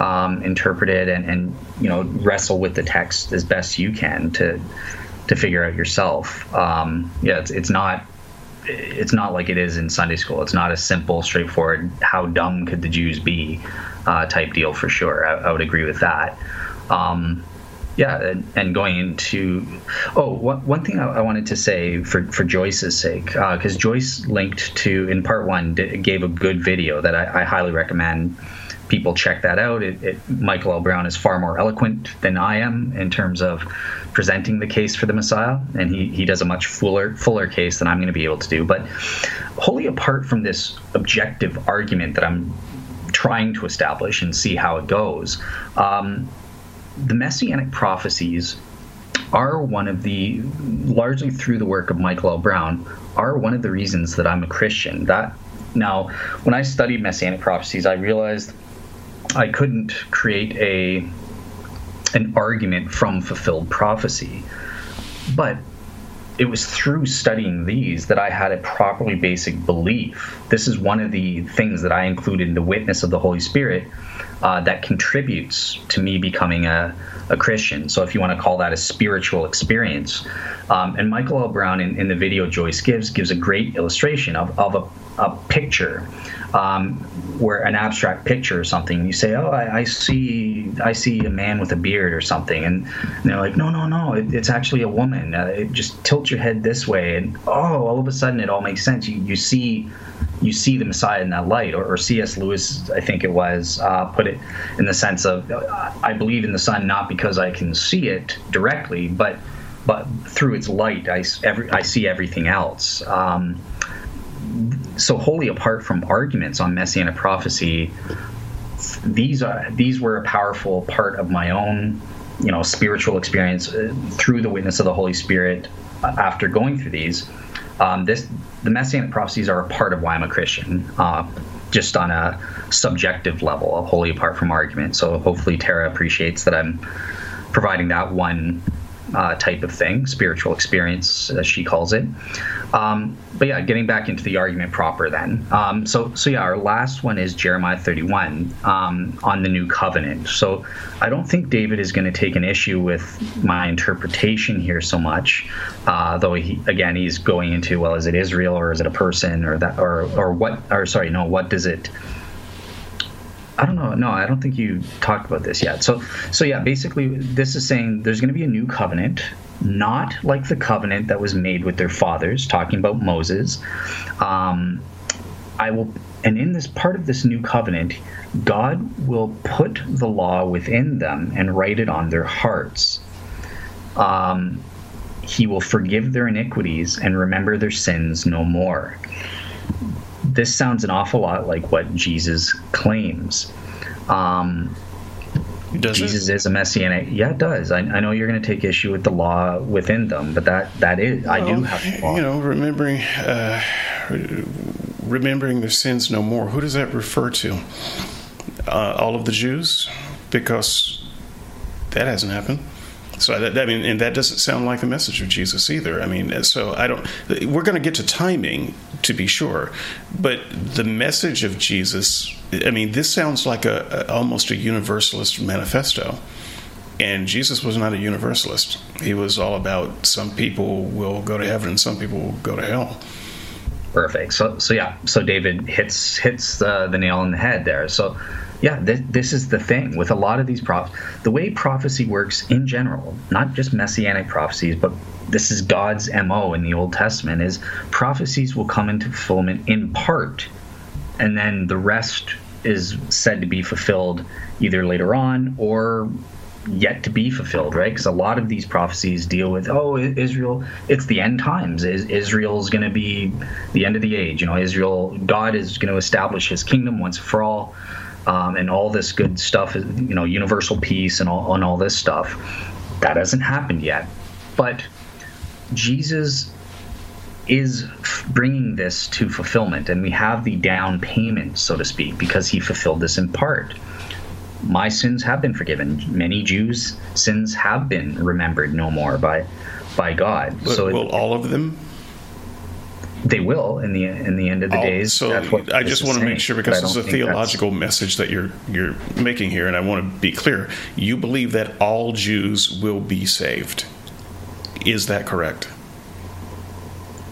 um, interpret it, and and you know wrestle with the text as best you can to to figure out yourself. Um, yeah, it's it's not it's not like it is in Sunday school. It's not a simple, straightforward, how dumb could the Jews be uh, type deal for sure. I, I would agree with that. Um, yeah, and, and, going into oh, one, one thing I, I, wanted to say for for Joyce's sake, because uh, Joyce linked to in part one gave a good video that I, I highly recommend people check that out. It, it, Michael L. Brown is far more eloquent than I am in terms of presenting the case for the Messiah, and he, he does a much fuller fuller case than I'm going to be able to do. But wholly apart from this objective argument that I'm trying to establish and see how it goes. Um, the messianic prophecies are one of the largely through the work of Michael L. Brown are one of the reasons that I'm a Christian. That now, when I studied messianic prophecies, I realized I couldn't create a an argument from fulfilled prophecy, but it was through studying these that I had a properly basic belief. This is one of the things that I included in the witness of the Holy Spirit uh, that contributes to me becoming a, a Christian. So, if you want to call that a spiritual experience. Um, and Michael L. Brown, in, in, the video Joyce gives, gives a great illustration of, of a, a picture. Um, where an abstract picture or something, you say, "Oh, I, I, see, I see a man with a beard or something," and, they're like, "No, no, no, it, it's actually a woman." Uh, just tilt your head this way, and oh, all of a sudden it all makes sense. You you see you see the Messiah in that light. Or, or C.S. Lewis, I think it was, uh, put it in the sense of I believe in the sun not because I can see it directly, but but through its light, I, every, I see everything else. Um, so wholly apart from arguments on messianic prophecy, these are these were a powerful part of my own, you know, spiritual experience uh, through the witness of the Holy Spirit. Uh, after going through these, um, this the messianic prophecies are a part of why I'm a Christian, uh, just on a subjective level, wholly apart from argument. So hopefully Tara appreciates that I'm providing that one uh, type of thing, spiritual experience, as she calls it. Um, but yeah, getting back into the argument proper then. Um, so, so yeah, our last one is Jeremiah 31 um, on the new covenant. So I don't think David is going to take an issue with my interpretation here so much, uh, though he, again, he's going into, well, is it Israel or is it a person or that, or, or what, or sorry, no, what does it, I don't know. No, I don't think you talked about this yet. So, so yeah, basically, this is saying there's going to be a new covenant, not like the covenant that was made with their fathers, talking about Moses. Um, I will, and in this part of this new covenant, God will put the law within them and write it on their hearts. Um, he will forgive their iniquities and remember their sins no more this sounds an awful lot like what Jesus claims. Um, does Jesus it? is a messianic. Yeah, it does. I, I know you're going to take issue with the law within them, but that that is well, I do have You know, remembering uh, remembering their sins no more. Who does that refer to? Uh, all of the Jews, because that hasn't happened. So that, I mean, and that doesn't sound like the message of Jesus either. I mean, so I don't. We're going to get to timing to be sure, but the message of Jesus. I mean, this sounds like a, a almost a universalist manifesto, and Jesus was not a universalist. He was all about some people will go to heaven and some people will go to hell. Perfect. So, so yeah. So David hits hits the, the nail on the head there. So yeah, this, this is the thing with a lot of these prophets. The way prophecy works in general, not just messianic prophecies, but this is God's MO in the Old Testament, is prophecies will come into fulfillment in part, and then the rest is said to be fulfilled either later on or yet to be fulfilled, right? Because a lot of these prophecies deal with, oh, Israel, it's the end times. Israel's going to be the end of the age. You know, Israel, God is going to establish his kingdom once for all um, and all this good stuff, you know, universal peace and all, and all this stuff. That hasn't happened yet. But Jesus is bringing this to fulfillment, and we have the down payment, so to speak, because he fulfilled this in part. My sins have been forgiven. Many Jews' sins have been remembered no more by by God. But so will it, all of them they will in the in the end of the oh, days. So I just want to make sure because it's a theological message that you're you're making here, and I want to be clear. You believe that all Jews will be saved. Is that correct?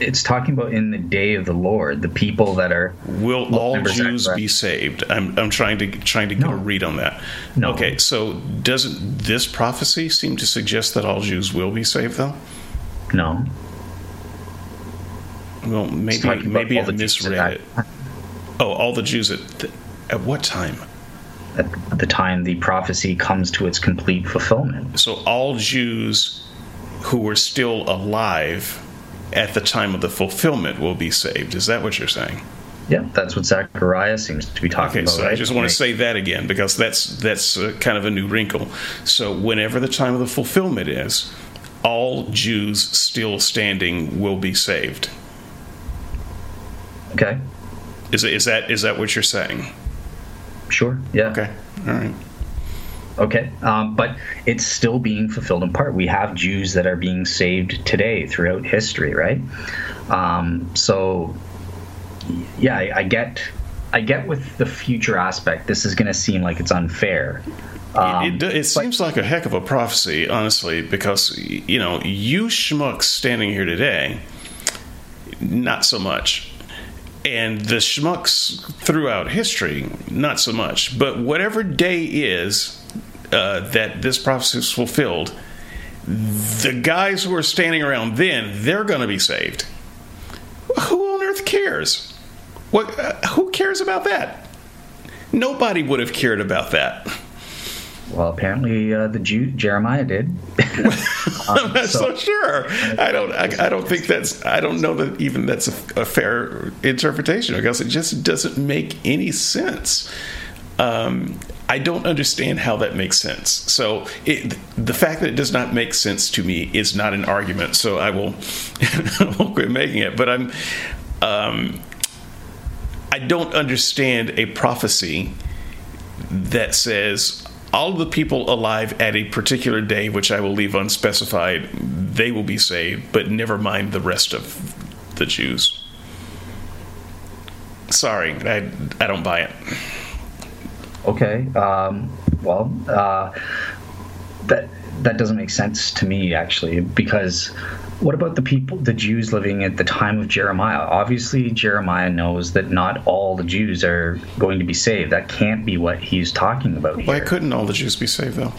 It's talking about in the day of the Lord, the people that are. Will all Jews be saved? I'm, I'm trying to trying to get no. a read on that. No. Okay, so doesn't this prophecy seem to suggest that all Jews will be saved, though? No. Well, maybe maybe I misread it. Oh, all the Jews at at what time? At the time the prophecy comes to its complete fulfillment. So all Jews who were still alive at the time of the fulfillment will be saved. Is that what you're saying? Yeah, that's what Zechariah seems to be talking okay, about. So right? I just want to say that again because that's that's uh, kind of a new wrinkle. So whenever the time of the fulfillment is, all Jews still standing will be saved. Okay. Is is that is that what you're saying? Sure. Yeah. Okay. All right. Okay, um, but it's still being fulfilled in part. We have Jews that are being saved today throughout history, right? Um, so, yeah, I, I, get, I get with the future aspect. This is going to seem like it's unfair. Um, it, it, it seems like a heck of a prophecy, honestly, because you know you schmucks standing here today, not so much and the schmucks throughout history, not so much. But whatever day is uh, that this prophecy is fulfilled, the guys who are standing around then, they're going to be saved. Who on earth cares? What? Uh, who cares about that? Nobody would have cared about that. Well, apparently uh, the Jew Jeremiah did. um, I'm not so, so, sure. I don't. I, I, don't think that's. I don't know that even that's a, a fair interpretation I guess it just doesn't make any sense. Um, I don't understand how that makes sense. So it, the fact that it does not make sense to me is not an argument. So I will, I won't quit making it. But I'm. Um, I don't understand a prophecy that says all the people alive at a particular day, which I will leave unspecified, they will be saved, but never mind the rest of the Jews. Sorry, I, I don't buy it. Okay. Um, well, uh, that that doesn't make sense to me actually because what about the people the jews living at the time of jeremiah obviously jeremiah knows that not all the jews are going to be saved that can't be what he's talking about here. why couldn't all the jews be saved though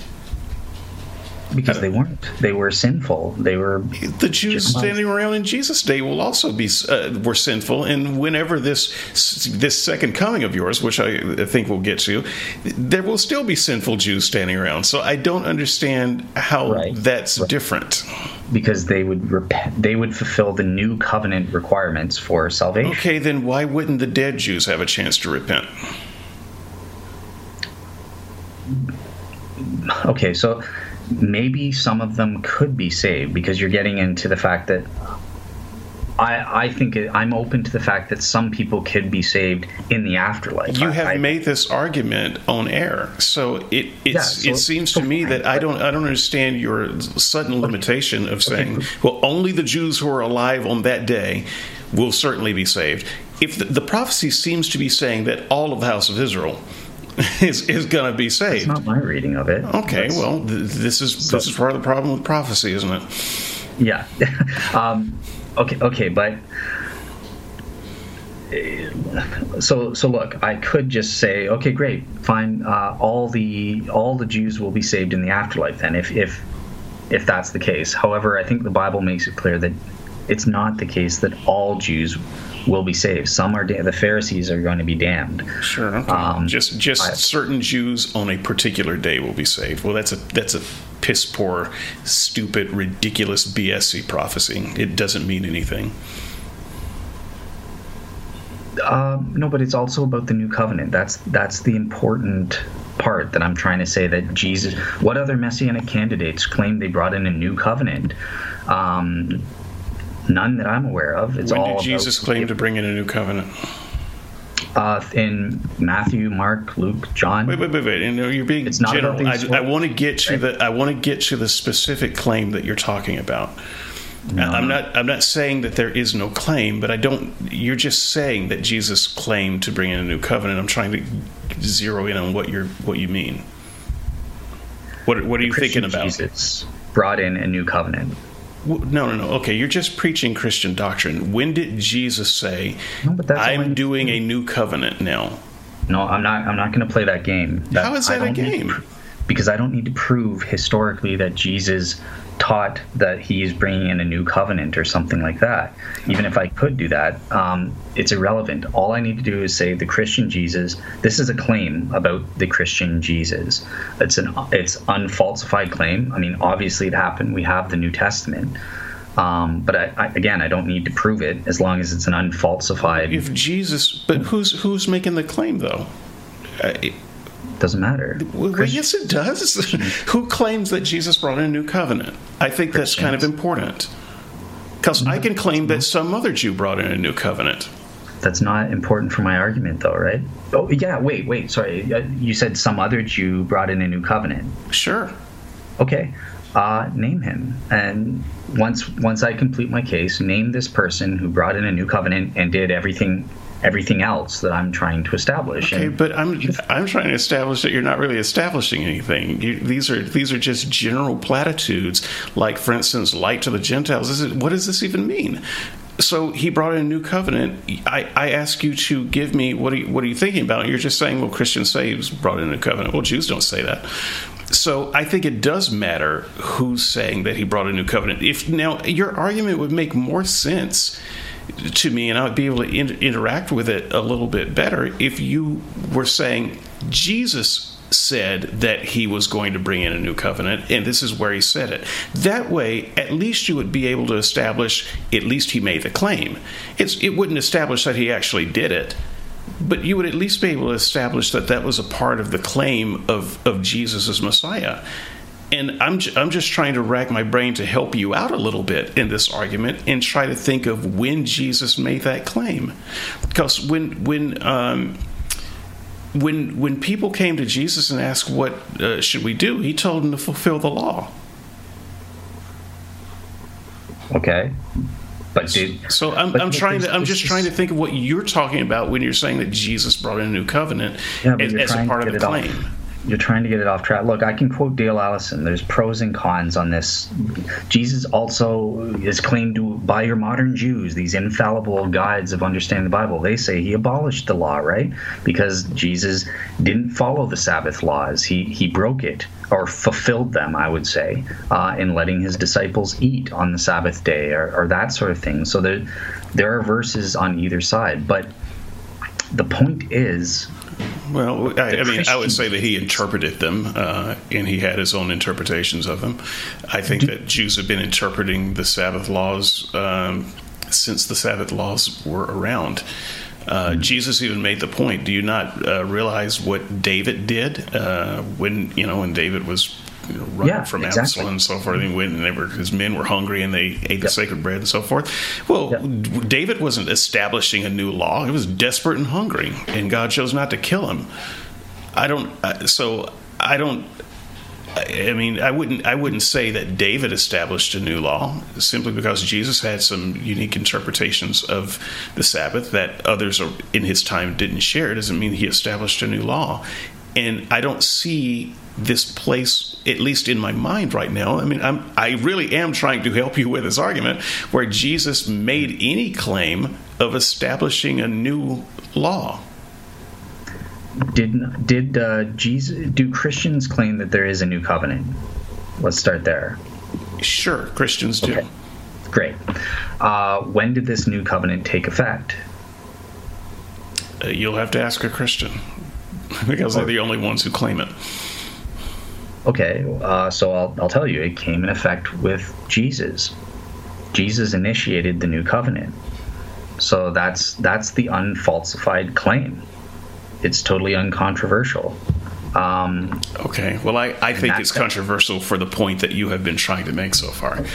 because they weren't. They were sinful. They were the Jews standing around in Jesus' day will also be uh, were sinful. And whenever this this second coming of yours, which I, I think we'll get to, there will still be sinful Jews standing around. So I don't understand how right. that's right. different. Because they would repent, they would fulfill the new covenant requirements for salvation. Okay, then why wouldn't the dead Jews have a chance to repent? Okay, so maybe some of them could be saved because you're getting into the fact that I, I think I'm open to the fact that some people could be saved in the afterlife. You have I, made this argument on air, so it yeah, so it seems to me that I don't I don't understand your sudden limitation of saying, well, only the Jews who are alive on that day will certainly be saved. If the, the prophecy seems to be saying that all of the house of Israel is is going to be saved. That's not my reading of it. Okay, That's, well, th- this is so, this is part of the problem with prophecy, isn't it? Yeah. um, okay. Okay, but so so look, I could just say, okay, great, fine. Uh, all the all the Jews will be saved in the afterlife. Then, if if if that's the case. However, I think the Bible makes it clear that it's not the case that all Jews will be saved. Some are da- the Pharisees are going to be damned. Sure. Okay. Um, just just I, certain Jews on a particular day will be saved. Well, that's a that's a piss poor, stupid, ridiculous BSC prophecy. It doesn't mean anything. Um, no, but it's also about the new covenant. That's that's the important part that I'm trying to say that Jesus. What other messianic candidates claim they brought in a new covenant? Um, None that I'm aware of. It's when all did Jesus claim to bring in a new covenant? Uh, in Matthew, Mark, Luke, John. Wait, wait, wait, wait. You know, you're being it's general. I, I, want to get to right? the. I want to get to the specific claim that you're talking about. No. I'm not. I'm not saying that there is no claim, but I don't. You're just saying that Jesus claimed to bring in a new covenant. I'm trying to zero in on what you're what you mean. What What are you thinking about? Jesus brought in a new covenant. No, no, no. Okay, you're just preaching Christian doctrine. When did Jesus say, no, "I'm doing a new covenant now"? No, I'm not. I'm not going to play that game. That, How is that a game? because I don't need to prove historically that Jesus taught that he's bringing in a new covenant or something like that. Even if I could do that, um, it's irrelevant. All I need to do is say the Christian Jesus. This is a claim about the Christian Jesus. It's an it's unfalsified claim. I mean, obviously it happened. We have the New Testament. Um, but I, I, again, I don't need to prove it as long as it's an unfalsified. If Jesus, but who's who's making the claim though? Uh, doesn't matter. Well, yes, it does. Who claims that Jesus brought in a new covenant? I think that's kind of important. Because I can claim that some other Jew brought in a new covenant. That's not important for my argument, though, right? Oh, yeah, wait, wait, sorry. Uh, you said some other Jew brought in a new covenant. Sure. Okay. Uh, name him. And once once I complete my case, name this person who brought in a new covenant and did everything everything else that I'm trying to establish. Okay, and, but I'm I'm trying to establish that you're not really establishing anything. You, these are these are just general platitudes, like for instance, light to the Gentiles. Is it, what does this even mean? So he brought in a new covenant. I, I ask you to give me what are you, what are you thinking about? You're just saying, well, Christians saves brought in a covenant. Well, Jews don't say that. So I think it does matter who's saying that he brought a new covenant. If now your argument would make more sense to me and I would be able to in- interact with it a little bit better if you were saying Jesus said that he was going to bring in a new covenant and this is where he said it. That way at least you would be able to establish at least he made the claim. It's, it wouldn't establish that he actually did it but you would at least be able to establish that that was a part of the claim of, of jesus as messiah and I'm, I'm just trying to rack my brain to help you out a little bit in this argument and try to think of when Jesus made that claim. Because when, when, um, when when people came to Jesus and asked what uh, should we do, he told them to fulfill the law. Okay. But did, so I'm, I'm trying to I'm just trying to think of what you're talking about when you're saying that Jesus brought in a new covenant Yeah, as, as a part of the claim. off. You're trying to get it off track. Look, I can quote Dale Allison. There's pros and cons on this. Jesus also is claimed to by your modern Jews, these infallible guides of understanding the Bible. They say he abolished the law, right? Because Jesus didn't follow the Sabbath laws. He he broke it or fulfilled them, I would say, uh, in letting his disciples eat on the Sabbath day or, or that sort of thing. So there there are verses on either side, but the point is Well, I, I mean, I would say that he interpreted them, uh, and he had his own interpretations of them. I think that Jews have been interpreting the Sabbath laws um, since the Sabbath laws were around. Uh, Jesus even made the point. Do you not uh, realize what David did uh, when you know when David was you know, running Yeah, from exactly. Absalom and so forth? And when they were, his men were hungry and they ate the sacred bread and so forth. Well, Yeah. David wasn't establishing a new law. He was desperate and hungry, and God chose not to kill him. I don't. uh, So I don't. I I mean, I wouldn't. I wouldn't say that David established a new law simply because Jesus had some unique interpretations of the Sabbath that others in his time didn't share. Doesn't mean he established a new law. And I don't see this place, at least in my mind right now. I mean, I'm, I really am trying to help you with this argument where Jesus made any claim of establishing a new law. did did uh, Jesus do Christians claim that there is a new covenant? Let's start there. Sure, Christians do. Okay. Great. Uh, when did this new covenant take effect? Uh, you'll have to ask a Christian because they're the only ones who claim it. Okay, uh, so I'll, I'll tell you, it came in effect with Jesus. Jesus initiated the new covenant. So that's that's the unfalsified claim. It's totally uncontroversial. Um, Okay. Well, I, I think it's controversial for the point that you have been trying to make so far.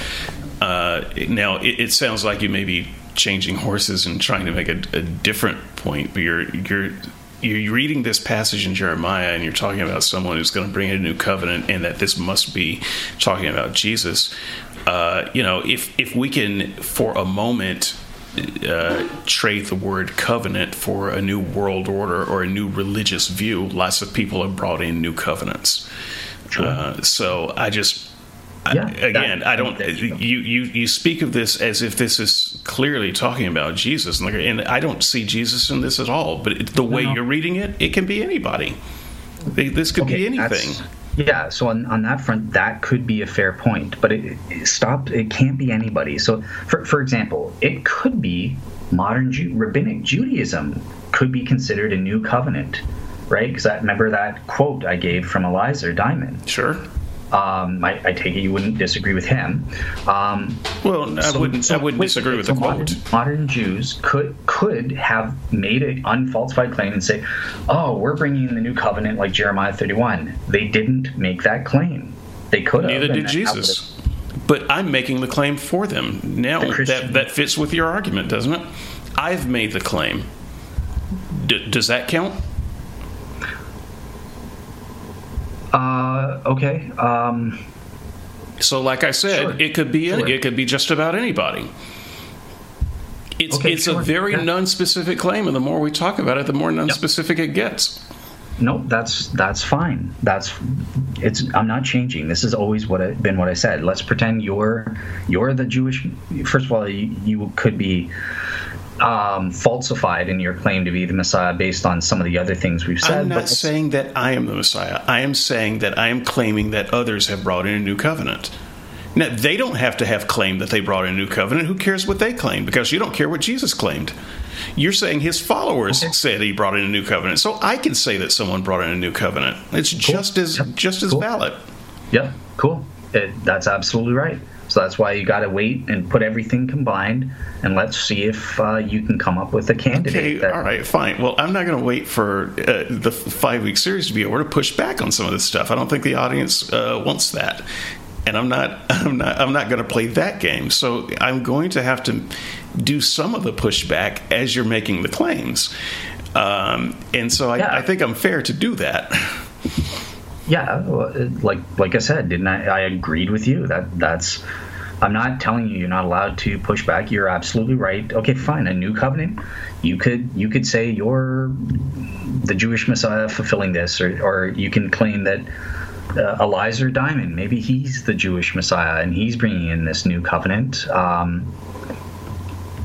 Uh, now, it, it sounds like you may be changing horses and trying to make a, a different point, but you're you're you're reading this passage in Jeremiah and you're talking about someone who's going to bring in a new covenant, and that this must be talking about Jesus. Uh, you know, if if we can for a moment uh, trade the word covenant for a new world order or a new religious view, lots of people have brought in new covenants. Uh, so I just. I- Yeah, again, I don't. You, you you speak of this as if this is clearly talking about Jesus, and like- and I don't see Jesus in this at all. But the way no. you're reading it, it can be anybody. This could be Okay, that's- anything. Yeah, so on, on that front, that could be a fair point, but it, it stop. It can't be anybody. So, for for example, it could be modern rabbinic Judaism could be considered a new covenant, right? Because I remember that quote I gave from Eliezer Diamond. Sure. Um, I, I take it you wouldn't disagree with him. Um, Well, I so- wouldn't. so I wouldn't disagree with so the modern, quote. Modern Jews could could have made an unfalsified claim and say, "Oh, we're bringing in the new covenant like Jeremiah 31." They didn't make that claim. They could have. Neither did Jesus. But I'm making the claim for them. Now The that that fits with your argument, doesn't it? I've made the claim. D- does that count? Uh, okay. Um, So, like I said, Sure. it could be Sure. it could be just about anybody. It's Okay, it's a very Yeah. non-specific claim, and the more we talk about it, the more non-specific it gets. no, that's that's fine. That's it's. I'm not changing. This has always what I, been what I said. Let's pretend you're you're the Jewish. First of all, you, you could be um, falsified in your claim to be the Messiah based on some of the other things we've said. I'm not saying that I am the Messiah. I am saying that I am claiming that others have brought in a new covenant. Now, they don't have to have claimed that they brought in a new covenant. Who cares what they claim? Because you don't care what Jesus claimed. You're saying his followers Okay. said he brought in a new covenant. So I can say that someone brought in a new covenant. It's just as Yep. just as Cool. valid. Yeah, cool. It, that's absolutely right. So that's why you got to wait and put everything combined, and let's see if uh, you can come up with a candidate. Okay, that- all right, fine. Well, I'm not going to wait for uh, the five week series to be over to push back on some of this stuff. I don't think the audience uh, wants that, and I'm not. I'm not. I'm not going to play that game. So I'm going to have to do some of the pushback as you're making the claims. Um, and so I, Yeah. I think I'm fair to do that. Yeah, like like I said, didn't I? I agreed with you. That that's. I'm not telling you you're not allowed to push back. You're absolutely right. Okay, fine. A new covenant. You could you could say you're the Jewish Messiah fulfilling this, or or you can claim that uh, Eliezer Diamond, maybe he's the Jewish Messiah and he's bringing in this new covenant. Um,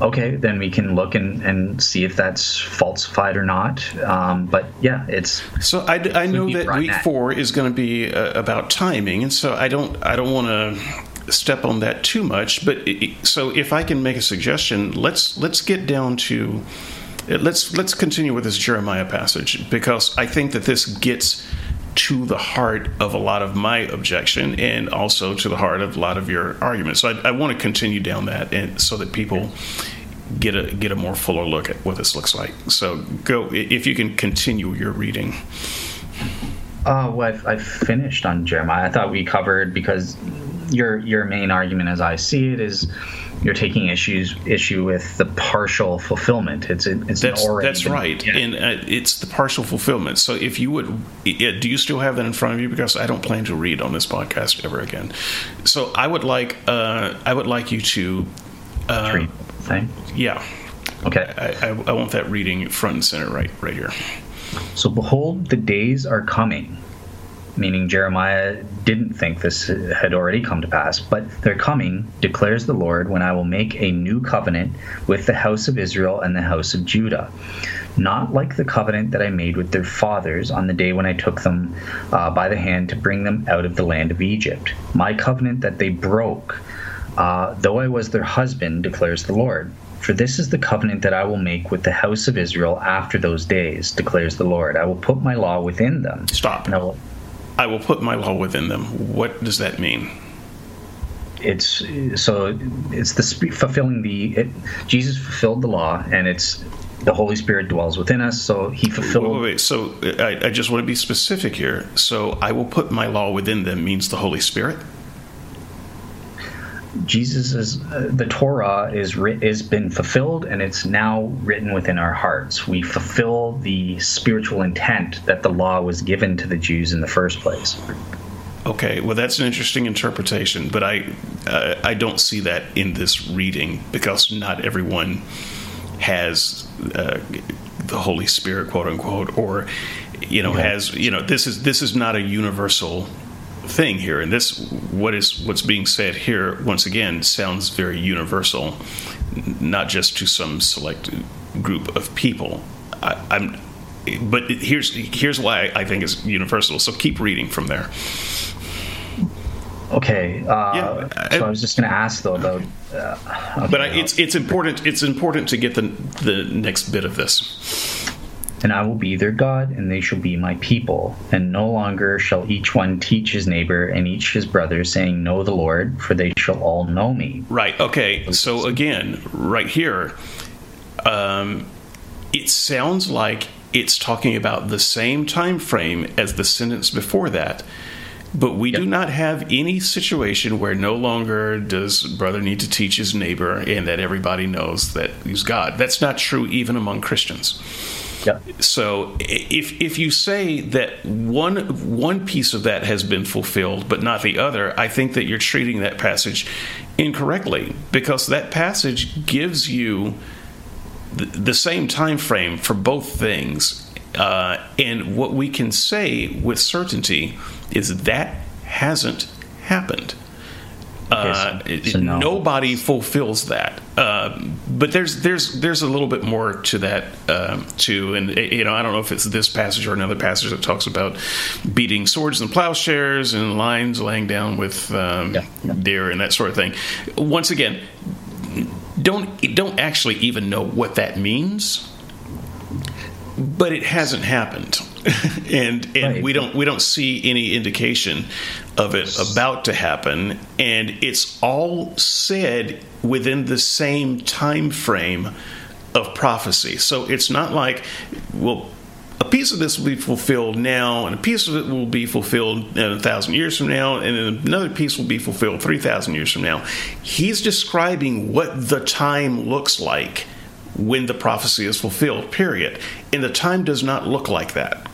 okay, then we can look and, and see if that's falsified or not. Um, but yeah, it's So I, I know that week four is going to be uh, about timing, and so I don't I don't want to step on that too much. But i so if I can make a suggestion, let's let's get down to uh, let's let's continue with this Jeremiah passage because I think that this gets to the heart of a lot of my objection and also to the heart of a lot of your arguments. So I, I want to continue down that and so that people get a get a more fuller look at what this looks like. So go if you can continue your reading. Uh, well, I've, I've finished on Jeremiah. I thought we covered because your your main argument, as I see it, is you're taking issues issue with the partial fulfillment. It's a, it's That's that's been- right, yeah. and uh, it's the partial fulfillment. So if you would, yeah, do you still have that in front of you? Because I don't plan to read on this podcast ever again. So I would like uh, I would like you to, uh, Three thing. yeah, Okay. I, I, I want that reading front and center right right here. So behold, the days are coming. Meaning Jeremiah didn't think this had already come to pass, but they're coming, declares the Lord, when I will make a new covenant with the house of Israel and the house of Judah. Not like the covenant that I made with their fathers on the day when I took them uh, by the hand to bring them out of the land of Egypt. My covenant that they broke, uh, though I was their husband, declares the Lord. For this is the covenant that I will make with the house of Israel after those days, declares the Lord. I will put my law within them. Stop. And I will, I will put my law within them. What does that mean? it's so it's the fulfilling the it, Jesus fulfilled the law, and it's the Holy Spirit dwells within us. So He Wait, fulfilled. wait, wait. So I, I just want to be specific here. So I will put my law within them means the Holy Spirit. Jesus is uh, the Torah is writ, is been fulfilled, and it's now written within our hearts. We fulfill the spiritual intent that the law was given to the Jews in the first place. Okay, well that's an interesting interpretation, but I uh, I don't see that in this reading because not everyone has uh, the Holy Spirit, quote unquote, or you know Okay. has you know this is this is not a universal thing here, and this what is what's being said here once again sounds very universal, not just to some select group of people. I, I'm. But here's here's why I think it's universal. So keep reading from there. Okay. Uh, Yeah, I- so I was just going to ask though about. Uh, okay, But I, it's it's important it's important to get the the next bit of this. And I will be their God, and they shall be my people. And no longer shall each one teach his neighbor and each his brother, saying, Know the Lord, for they shall all know me. Right. Okay. So again, right here, um, it sounds like it's talking about the same time frame as the sentence before that. But we do not have any situation where no longer does brother need to teach his neighbor and that everybody knows that he's God. That's not true even among Christians. Yep. So if if you say that one one piece of that has been fulfilled but not the other, I think that you're treating that passage incorrectly because that passage gives you the, the same time frame for both things. Uh, and what we can say with certainty is that hasn't happened. Uh, Okay, so- so no. Nobody fulfills that, Um but there's there's there's a little bit more to that um, too. And uh, you know, I don't know if it's this passage or another passage that talks about beating swords and plowshares and lions laying down with um, Yeah, yeah. deer and that sort of thing. Once again, don't don't actually even know what that means but it hasn't happened and and Right. we don't we don't see any indication of it about to happen and it's all said within the same time frame of prophecy so it's not like well a piece of this will be fulfilled now, and a piece of it will be fulfilled in a thousand years from now, and then another piece will be fulfilled 3,000 years from now. He's describing what the time looks like when the prophecy is fulfilled, period. And the time does not look like that.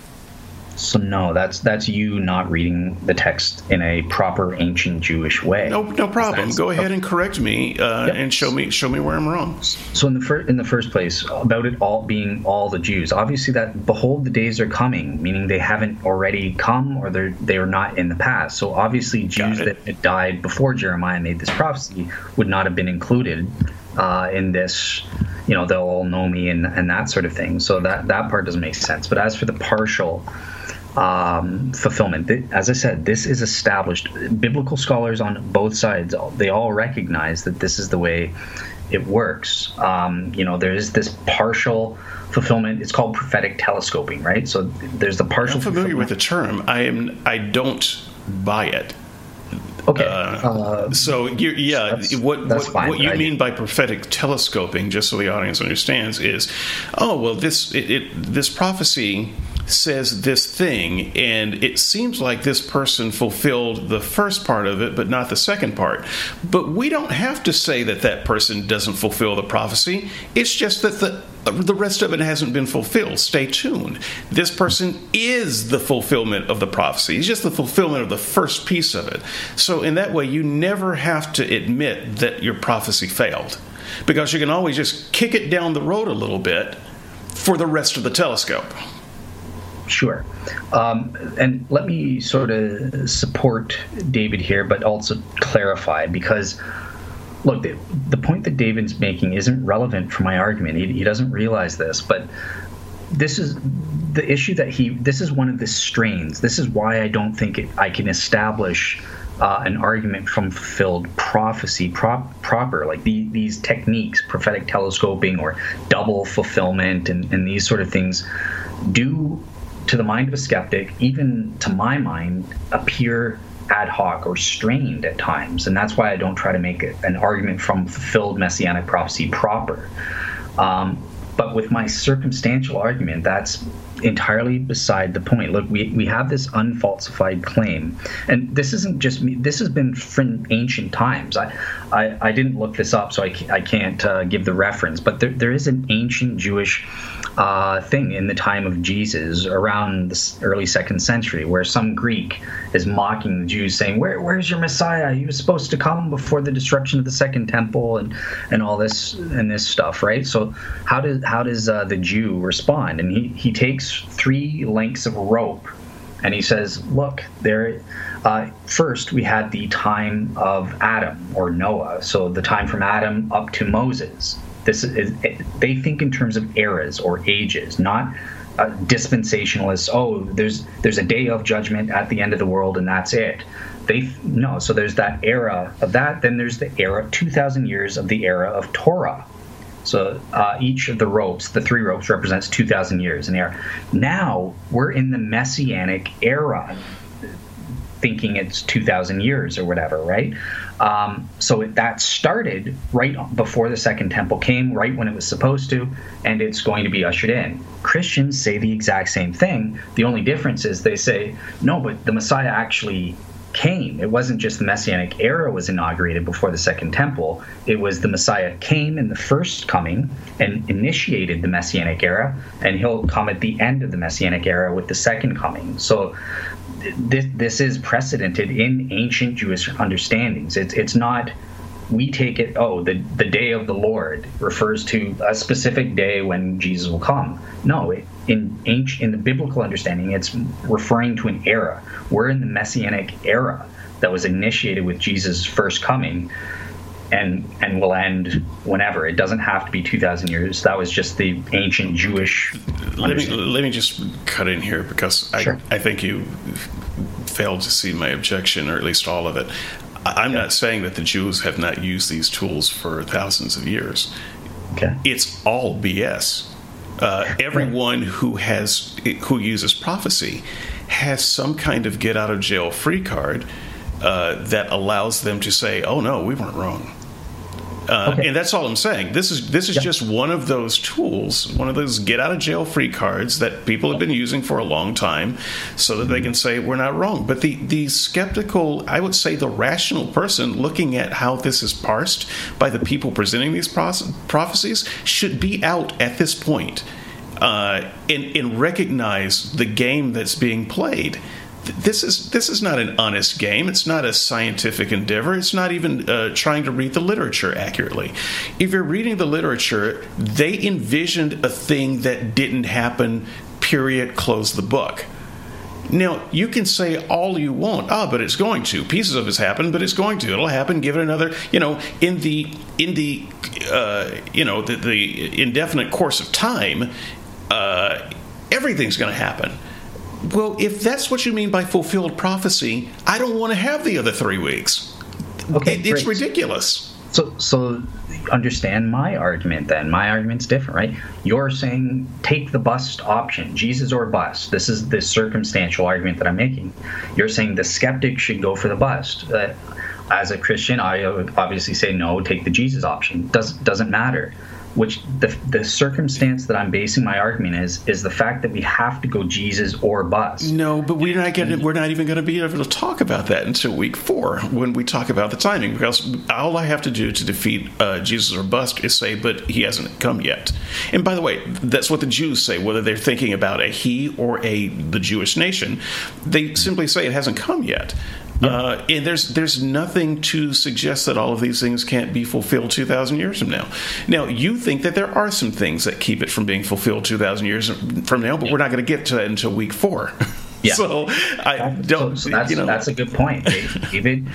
So no, that's that's you not reading the text in a proper ancient Jewish way. No, no problem. Go ahead and correct me uh, yep. and show me show me where I'm wrong. So in the first in the first place, about it all being all the Jews, obviously that behold the days are coming, meaning they haven't already come or they're they are not in the past. So obviously Jews that died before Jeremiah made this prophecy would not have been included uh, in this you know they'll all know me and, and that sort of thing so that that part doesn't make sense but as for the partial um, fulfillment. As I said, this is established. Biblical scholars on both sides they all recognize that this is the way it works. Um, you know, there is this partial fulfillment. It's called prophetic telescoping, right? So there's the partial. I'm familiar with the term. I am. I don't buy it. Okay. Uh, uh, so yeah, that's, what that's what, fine, what you mean by prophetic telescoping, just so the audience understands, is, oh well, this it, it, this prophecy says this thing, and it seems like this person fulfilled the first part of it, but not the second part. But we don't have to say that that person doesn't fulfill the prophecy. It's just that the the rest of it hasn't been fulfilled. Stay tuned. This person is the fulfillment of the prophecy. He's just the fulfillment of the first piece of it. So, in that way, you never have to admit that your prophecy failed because you can always just kick it down the road a little bit for the rest of the telescope. Sure. Um, and let me sort of support David here, but also clarify because, look, the, the point that David's making isn't relevant for my argument. He, he doesn't realize this, but this is the issue that he, this is one of the strains. This is why I don't think it, I can establish. Uh, an argument from fulfilled prophecy prop, proper, like the, these techniques, prophetic telescoping or double fulfillment, and, and these sort of things, do to the mind of a skeptic, even to my mind, appear ad hoc or strained at times. And that's why I don't try to make an argument from fulfilled messianic prophecy proper. Um, but with my circumstantial argument, that's entirely beside the point. Look, we, we have this unfalsified claim, and this isn't just me. This has been from ancient times. I I, I didn't look this up, so I, I can't uh, give the reference. But there, there is an ancient Jewish uh, thing in the time of Jesus, around the early second century, where some Greek is mocking the Jews, saying, "Where where's your Messiah? He was supposed to come before the destruction of the second temple, and and all this and this stuff, right?" So how does how does uh, the Jew respond? And he he takes three lengths of rope and he says, Look, there. Uh, first, we had the time of Adam or Noah, so the time from Adam up to Moses. This is they think in terms of eras or ages, not uh, dispensationalists. Oh, there's there's a day of judgment at the end of the world, and that's it. They no. So there's that era of that. Then there's the era, two thousand years of the era of Torah so uh, each of the ropes, the three ropes, represents 2,000 years in era. Now we're in the Messianic era, thinking it's 2,000 years or whatever, right? Um, so that started right before the Second Temple came, right when it was supposed to, and it's going to be ushered in. Christians say the exact same thing. The only difference is they say, no, but the Messiah actually came. It wasn't just the Messianic era was inaugurated before the Second Temple. It was the Messiah came in the first coming and initiated the Messianic era, and he'll come at the end of the Messianic era with the second coming. So this this is precedented in ancient Jewish understandings. It's it's not we take it oh the the day of the lord refers to a specific day when jesus will come. No it, in ancient in the biblical understanding it's referring to an era. We're in the messianic era that was initiated with jesus first coming and and will end whenever it doesn't have to be 2000 years that was just the ancient jewish let me let me just cut in here because sure. I, I think you failed to see my objection or at least all of it I'm yeah. not saying that the Jews have not used these tools for thousands of years. Okay. It's all BS. Uh, everyone who has who uses prophecy has some kind of get out of jail free card uh, that allows them to say, "Oh no, we weren't wrong." Uh, Okay. And that's all I'm saying. This is this is Yeah. just one of those tools, one of those get out of jail free cards that people have been using for a long time, so that they can say we're not wrong. But the the skeptical, I would say, the rational person looking at how this is parsed by the people presenting these pros- prophecies should be out at this point uh, and, and recognize the game that's being played. Th- This is this is not an honest game. It's not a scientific endeavor. It's not even uh, trying to read the literature accurately. If you're reading the literature, they envisioned a thing that didn't happen. Period. Close the book. Now you can say all you want. Ah, but it's going to. Pieces of it's happened, but it's going to. It'll happen. Give it another. You know, in the in the uh, you know the, the indefinite course of time, uh, everything's going to happen. Well, if that's what you mean by fulfilled prophecy, I don't want to have the other three weeks. Okay, It- it's ridiculous. So, so understand my argument then. My argument's different, right? You're saying take the bust option, Jesus or bust. This is the circumstantial argument that I'm making. You're saying the skeptic should go for the bust. Uh, as a Christian, I would obviously say no, take the Jesus option. Does doesn't matter. Which the the circumstance that I'm basing my argument is is the fact that we have to go Jesus or bust. No, but we're not getting, we're not even going to be able to talk about that until week four when we talk about the timing. Because all I have to do to defeat uh, Jesus or bust is say, but he hasn't come yet. And by the way, that's what the Jews say, whether they're thinking about a he or a the Jewish nation. They simply say it hasn't come yet. Uh, and there's there's nothing to suggest that all of these things can't be fulfilled 2,000 years from now. Now, you think that there are some things that keep it from being fulfilled 2,000 years from now, but we're not going to get to that until week four. Yeah. so I don't, So, so that's you know. that's a good point, David.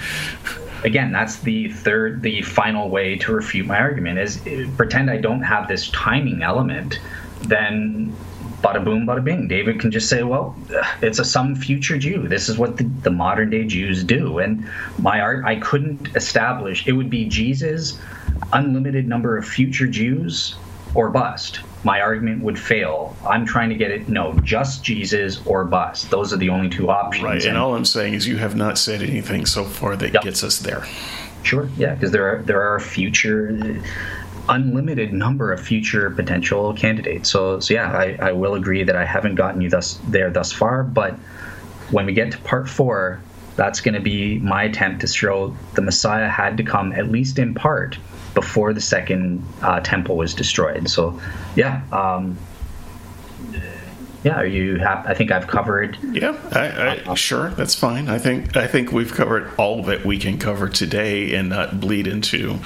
Again, that's the third, the final way to refute my argument is uh, pretend I don't have this timing element, then bada boom, bada bing. David can just say, well, it's a some future Jew. This is what the, the modern day Jews do. And my art, I couldn't establish, it would be Jesus, unlimited number of future Jews, or bust. My argument would fail. I'm trying to get it, no, just Jesus or bust. Those are the only two options. Right, and And- all I'm saying is you have not said anything so far that Yep. gets us there. Sure, yeah, because there are there are future unlimited number of future potential candidates. So so yeah, I, I will agree that I haven't gotten you thus there thus far, but when we get to part four, that's going to be my attempt to show the Messiah had to come at least in part before the second uh, temple was destroyed. So yeah, um, yeah, are you happy? I think I've covered Yeah, I, I, sure, that's fine. I think I think we've covered all that we can cover today and not bleed into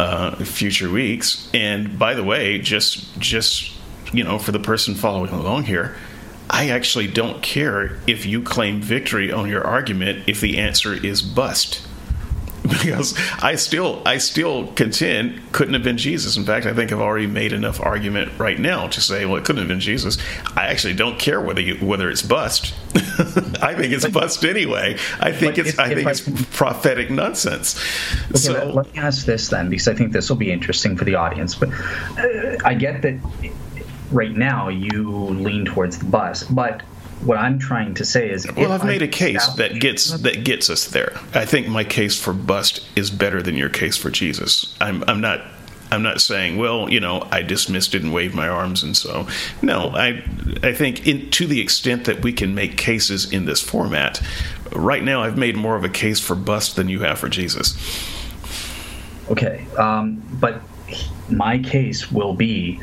uh, future weeks. And by the way, just just you know, for the person following along here, I actually don't care if you claim victory on your argument if the answer is bust. Because I still, I still contend couldn't have been Jesus. In fact, I think I've already made enough argument right now to say, well, it couldn't have been Jesus. I actually don't care whether you, whether it's bust. I think it's bust anyway. I think it's, if- I if think I- it's prophetic nonsense. Okay, so let, let me ask this then, because I think this will be interesting for the audience. But uh, I get that right now you lean towards the bust, but what I'm trying to say is, Well, I've made I a case that gets that gets us there. I think my case for bust is better than your case for Jesus. I'm I'm not I'm not saying, well, you know, I dismissed it and waved my arms and so. No, I I think in, to the extent that we can make cases in this format, right now I've made more of a case for bust than you have for Jesus. Okay, um, but my case will be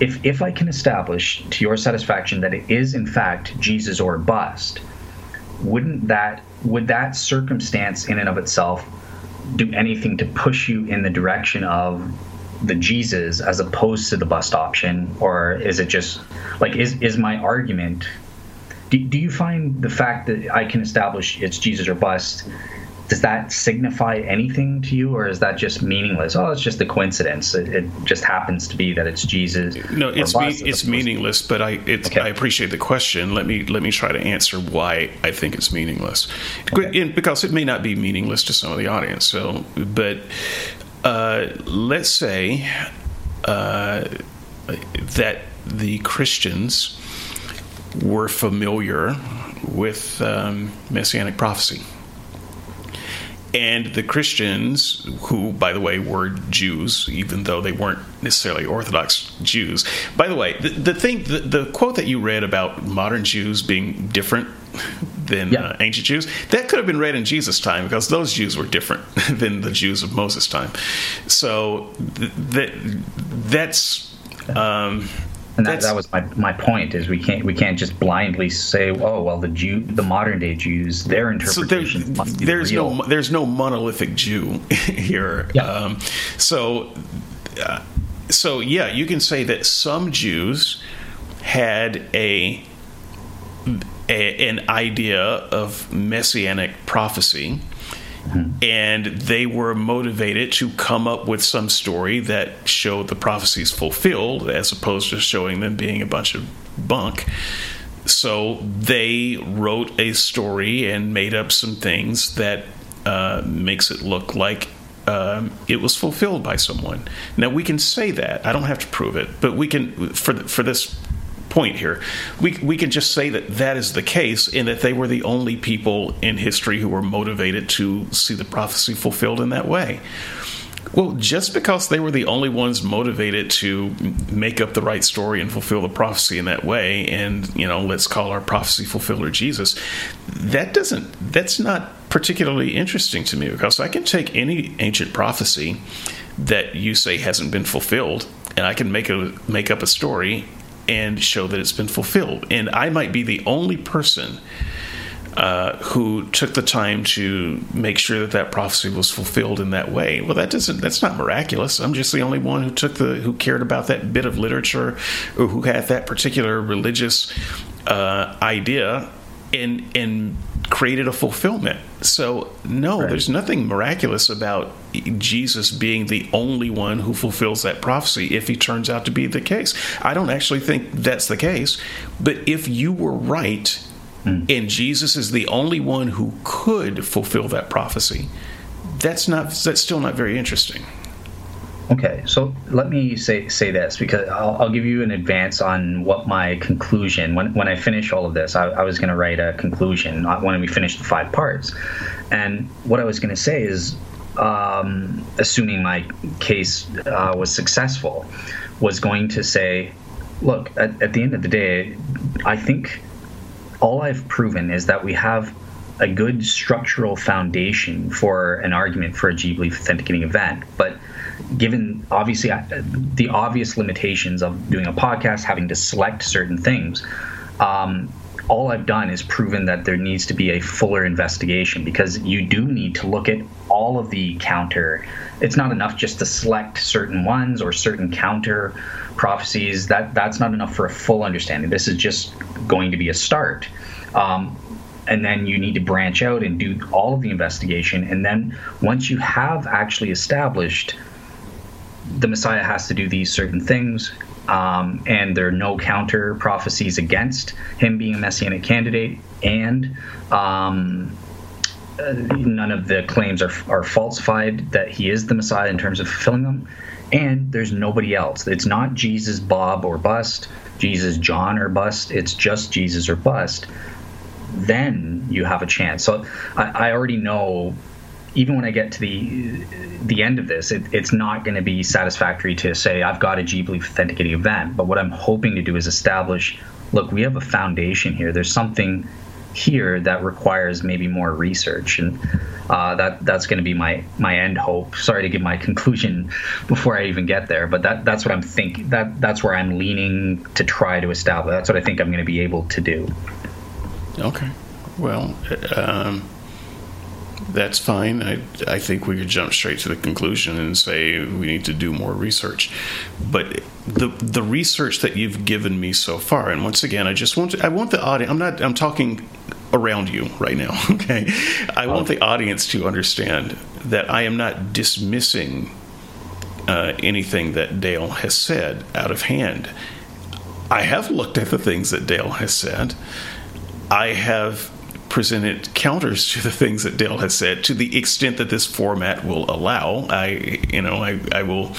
if if I can establish to your satisfaction that it is in fact Jesus or bust, wouldn't that would that circumstance in and of itself do anything to push you in the direction of the Jesus as opposed to the bust option, or is it just like is is my argument? Do, do you find the fact that I can establish it's Jesus or bust? Does that signify anything to you, or is that just meaningless? Oh, it's just a coincidence. It, it just happens to be that it's Jesus. No, it's me, it's meaningless, but I it's, Okay. I appreciate the question. Let me let me try to answer why I think it's meaningless, Okay. Because it may not be meaningless to some of the audience. So, but uh, let's say uh, that the Christians were familiar with um, messianic prophecy. And the Christians, who, by the way, were Jews, even though they weren't necessarily Orthodox Jews. By the way, the, the thing, the, the quote that you read about modern Jews being different than yeah. uh, ancient Jews, that could have been read in Jesus' time because those Jews were different than the Jews of Moses' time. So th- that that's. Um, and that, that, was my, my point is we can't we can't just blindly say oh well the Jew the modern day Jews their interpretation so there, there's real. no there's no monolithic Jew here yeah. Um, so uh, so yeah you can say that some Jews had a, a an idea of messianic prophecy Mm-hmm. And they were motivated to come up with some story that showed the prophecies fulfilled as opposed to showing them being a bunch of bunk. So they wrote a story and made up some things that uh, makes it look like um, it was fulfilled by someone. Now we can say that. I don't have to prove it, but we can for for this point here. We, we can just say that that is the case and that they were the only people in history who were motivated to see the prophecy fulfilled in that way. Well, just because they were the only ones motivated to make up the right story and fulfill the prophecy in that way, and you know, let's call our prophecy fulfiller Jesus, that doesn't that's not particularly interesting to me because I can take any ancient prophecy that you say hasn't been fulfilled, and I can make a make up a story and show that it's been fulfilled. And I might be the only person uh, who took the time to make sure that that prophecy was fulfilled in that way. Well, that doesn't. That's not miraculous. I'm just the only one who took the who cared about that bit of literature, or who had that particular religious uh, idea, and and created a fulfillment. So, no, right. there's nothing miraculous about Jesus being the only one who fulfills that prophecy if he turns out to be the case. I don't actually think that's the case, but if you were right mm. and Jesus is the only one who could fulfill that prophecy, that's not that's still not very interesting. Okay, so let me say say this because I'll, I'll, give you an advance on what my conclusion. When when I finish all of this, I, I was going to write a conclusion when we finish the five parts, and what I was going to say is, um, assuming my case uh, was successful, was going to say, look, at, at the end of the day, I think all I've proven is that we have a good structural foundation for an argument for a G belief authenticating event, but given obviously the obvious limitations of doing a podcast, having to select certain things, um, all I've done is proven that there needs to be a fuller investigation because you do need to look at all of the counter. It's not enough just to select certain ones or certain counter prophecies. That that's not enough for a full understanding. This is just going to be a start. Um, and then you need to branch out and do all of the investigation. And then once you have actually established the Messiah has to do these certain things, um, and there are no counter prophecies against him being a messianic candidate, and um, uh, none of the claims are, are falsified that he is the Messiah in terms of fulfilling them. And there's nobody else. It's not Jesus, Bob, or bust, Jesus, John, or bust. It's just Jesus or bust. Then you have a chance. So I, I already know even when I get to the the end of this, it, it's not going to be satisfactory to say I've got a G belief authenticating event. But what I'm hoping to do is establish, look, we have a foundation here. There's something here that requires maybe more research, and uh, that that's going to be my my end hope. Sorry to give my conclusion before I even get there, but that that's what I'm thinking. That that's where I'm leaning to try to establish. That's what I think I'm going to be able to do. Okay. Well. Um that's fine. I, I think we could jump straight to the conclusion and say we need to do more research. But the the research that you've given me so far, and once again, I just want to, I want the audience. I'm not. I'm talking around you right now. Okay, I want the audience to understand that I am not dismissing uh, anything that Dale has said out of hand. I have looked at the things that Dale has said. I have presented counters to the things that Dale has said to the extent that this format will allow. I, you know, I, I will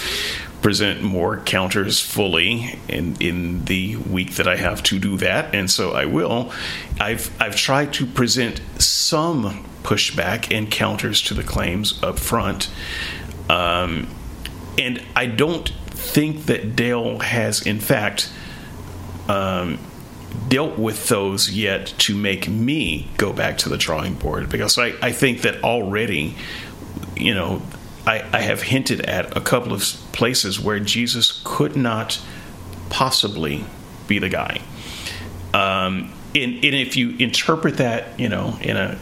present more counters fully in in the week that I have to do that, and so I will. I've I've tried to present some pushback and counters to the claims up front. Um, and I don't think that Dale has, in fact, um, dealt with those yet to make me go back to the drawing board because I, I think that already, you know, I, I have hinted at a couple of places where Jesus could not possibly be the guy. Um, and, and if you interpret that, you know, in a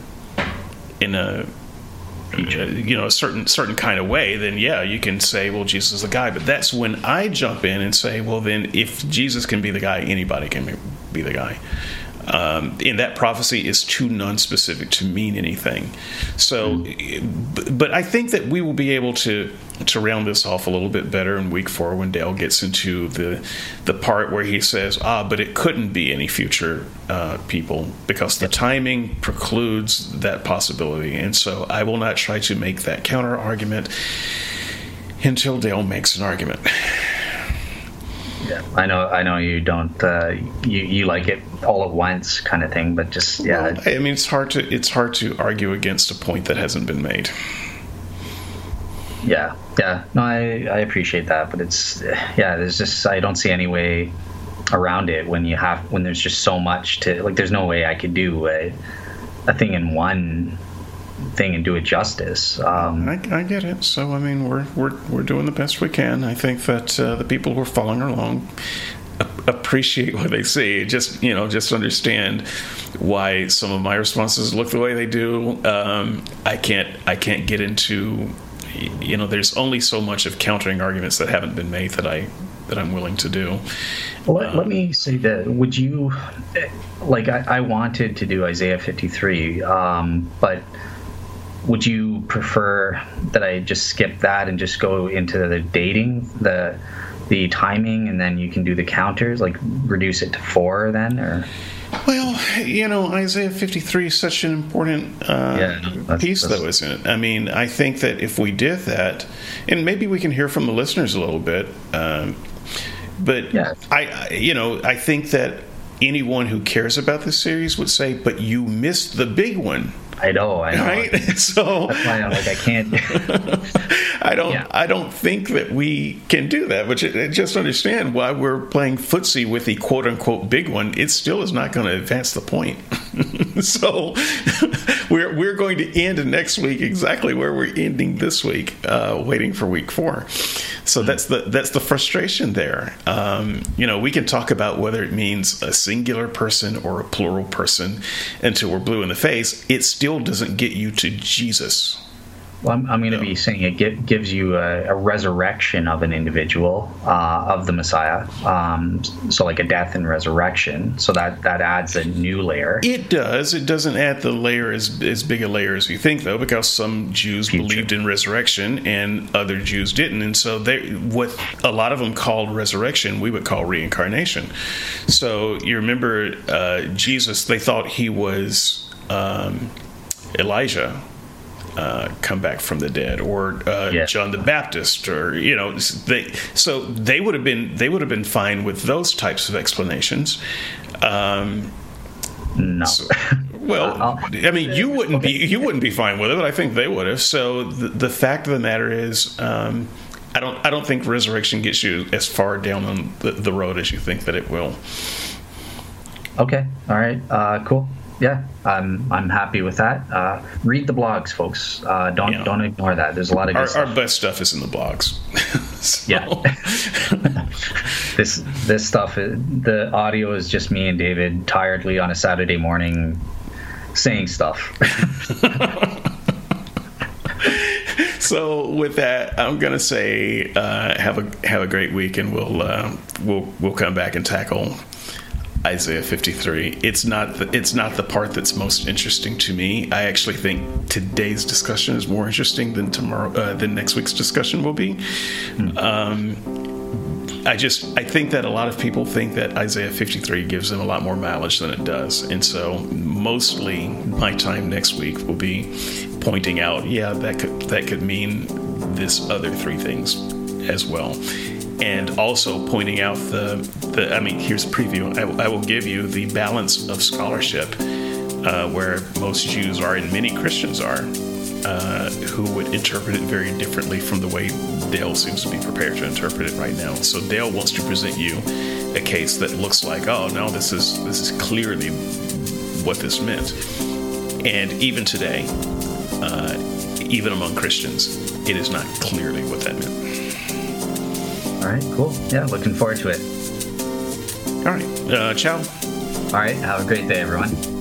in a you know a certain certain kind of way then yeah you can say well jesus is the guy. But that's when i jump in and say well then if jesus can be the guy anybody can be the guy um, and that prophecy is too non-specific to mean anything. So, mm. but I think that we will be able to to round this off a little bit better in week four when Dale gets into the the part where he says, "Ah, but it couldn't be any future uh, people because the timing precludes that possibility." And so, I will not try to make that counter argument until Dale makes an argument. Yeah, I know. I know you don't. Uh, you you like it all at once, kind of thing. But just yeah. Well, I mean, it's hard to it's hard to argue against a point that hasn't been made. Yeah, yeah. No, I I appreciate that, but it's yeah. There's just I don't see any way around it when you have when there's just so much to like. There's no way I could do a, a thing in one thing and do it justice. Um, I, I, get it. So I mean, we're we're we're doing the best we can. I think that uh, the people who are following along appreciate what they see. Just you know, just understand why some of my responses look the way they do. Um, I can't I can't get into you know. There's only so much of countering arguments that haven't been made that I that I'm willing to do. Let, um, let me say that. Would you like? I, I wanted to do Isaiah 53, um, but would you prefer that I just skip that and just go into the dating the the timing and then you can do the counters? Like reduce it to four then or? Well you know isaiah 53 is such an important uh, yeah, that's, piece that's, though isn't it? I mean i think that if we did that and maybe we can hear from the listeners a little bit um, but yeah. I, you know i think that anyone who cares about this series would say but you missed the big one I know, I know. Right? So that's why I'm like, I can't. I don't, yeah. I don't think that we can do that. But just understand why we're playing footsie with the quote unquote big one. It still is not going to advance the point. so we're we're going to end next week exactly where we're ending this week, uh, waiting for week four. So that's the that's the frustration there. Um, you know, we can talk about whether it means a singular person or a plural person until we're blue in the face. It still doesn't get you to Jesus. Well, I'm, I'm going to be saying it gives you a, a, resurrection of an individual uh, of the Messiah. Um, so, like a death and resurrection. So that that adds a new layer. It does. It doesn't add the layer as as big a layer as you think, though, because some Jews Future. believed in resurrection and other Jews didn't, and so they what a lot of them called resurrection, we would call reincarnation. So you remember uh, Jesus? They thought he was um, Elijah uh, come back from the dead, or uh, yeah. John the Baptist, or you know, they so they would have been they would have been fine with those types of explanations. Um, no. So, well, I mean, you wouldn't be you wouldn't be fine with it, but I think they would have. So the, the fact of the matter is, um, I don't I don't think resurrection gets you as far down on the, the road as you think that it will. Okay. All right. Uh, cool yeah, I'm I'm happy with that. Uh, read the blogs, folks. Uh, don't yeah. don't ignore that. There's a lot of our, our, best stuff is in the blogs. Yeah, this this stuff. The audio is just me and David tiredly on a Saturday morning saying stuff. so with that, I'm gonna say uh, have a have a great week, and we'll uh, we'll we'll come back and tackle Isaiah 53. It's not the, it's not the part that's most interesting to me. I actually think today's discussion is more interesting than tomorrow uh, than next week's discussion will be. Mm. Um, I just I think that a lot of people think that Isaiah 53 gives them a lot more mileage than it does, and so mostly my time next week will be pointing out, yeah, that could that could mean this other three things as well and also pointing out the, the I mean, here's a preview. I, I will give you the balance of scholarship uh, where most Jews are and many Christians are, uh, who would interpret it very differently from the way Dale seems to be prepared to interpret it right now. So Dale wants to present you a case that looks like, oh no, this is this is clearly what this meant. And even today, uh, even among Christians, it is not clearly what that meant. All right, cool. Yeah, looking forward to it. All right, uh, ciao. All right, have a great day, everyone.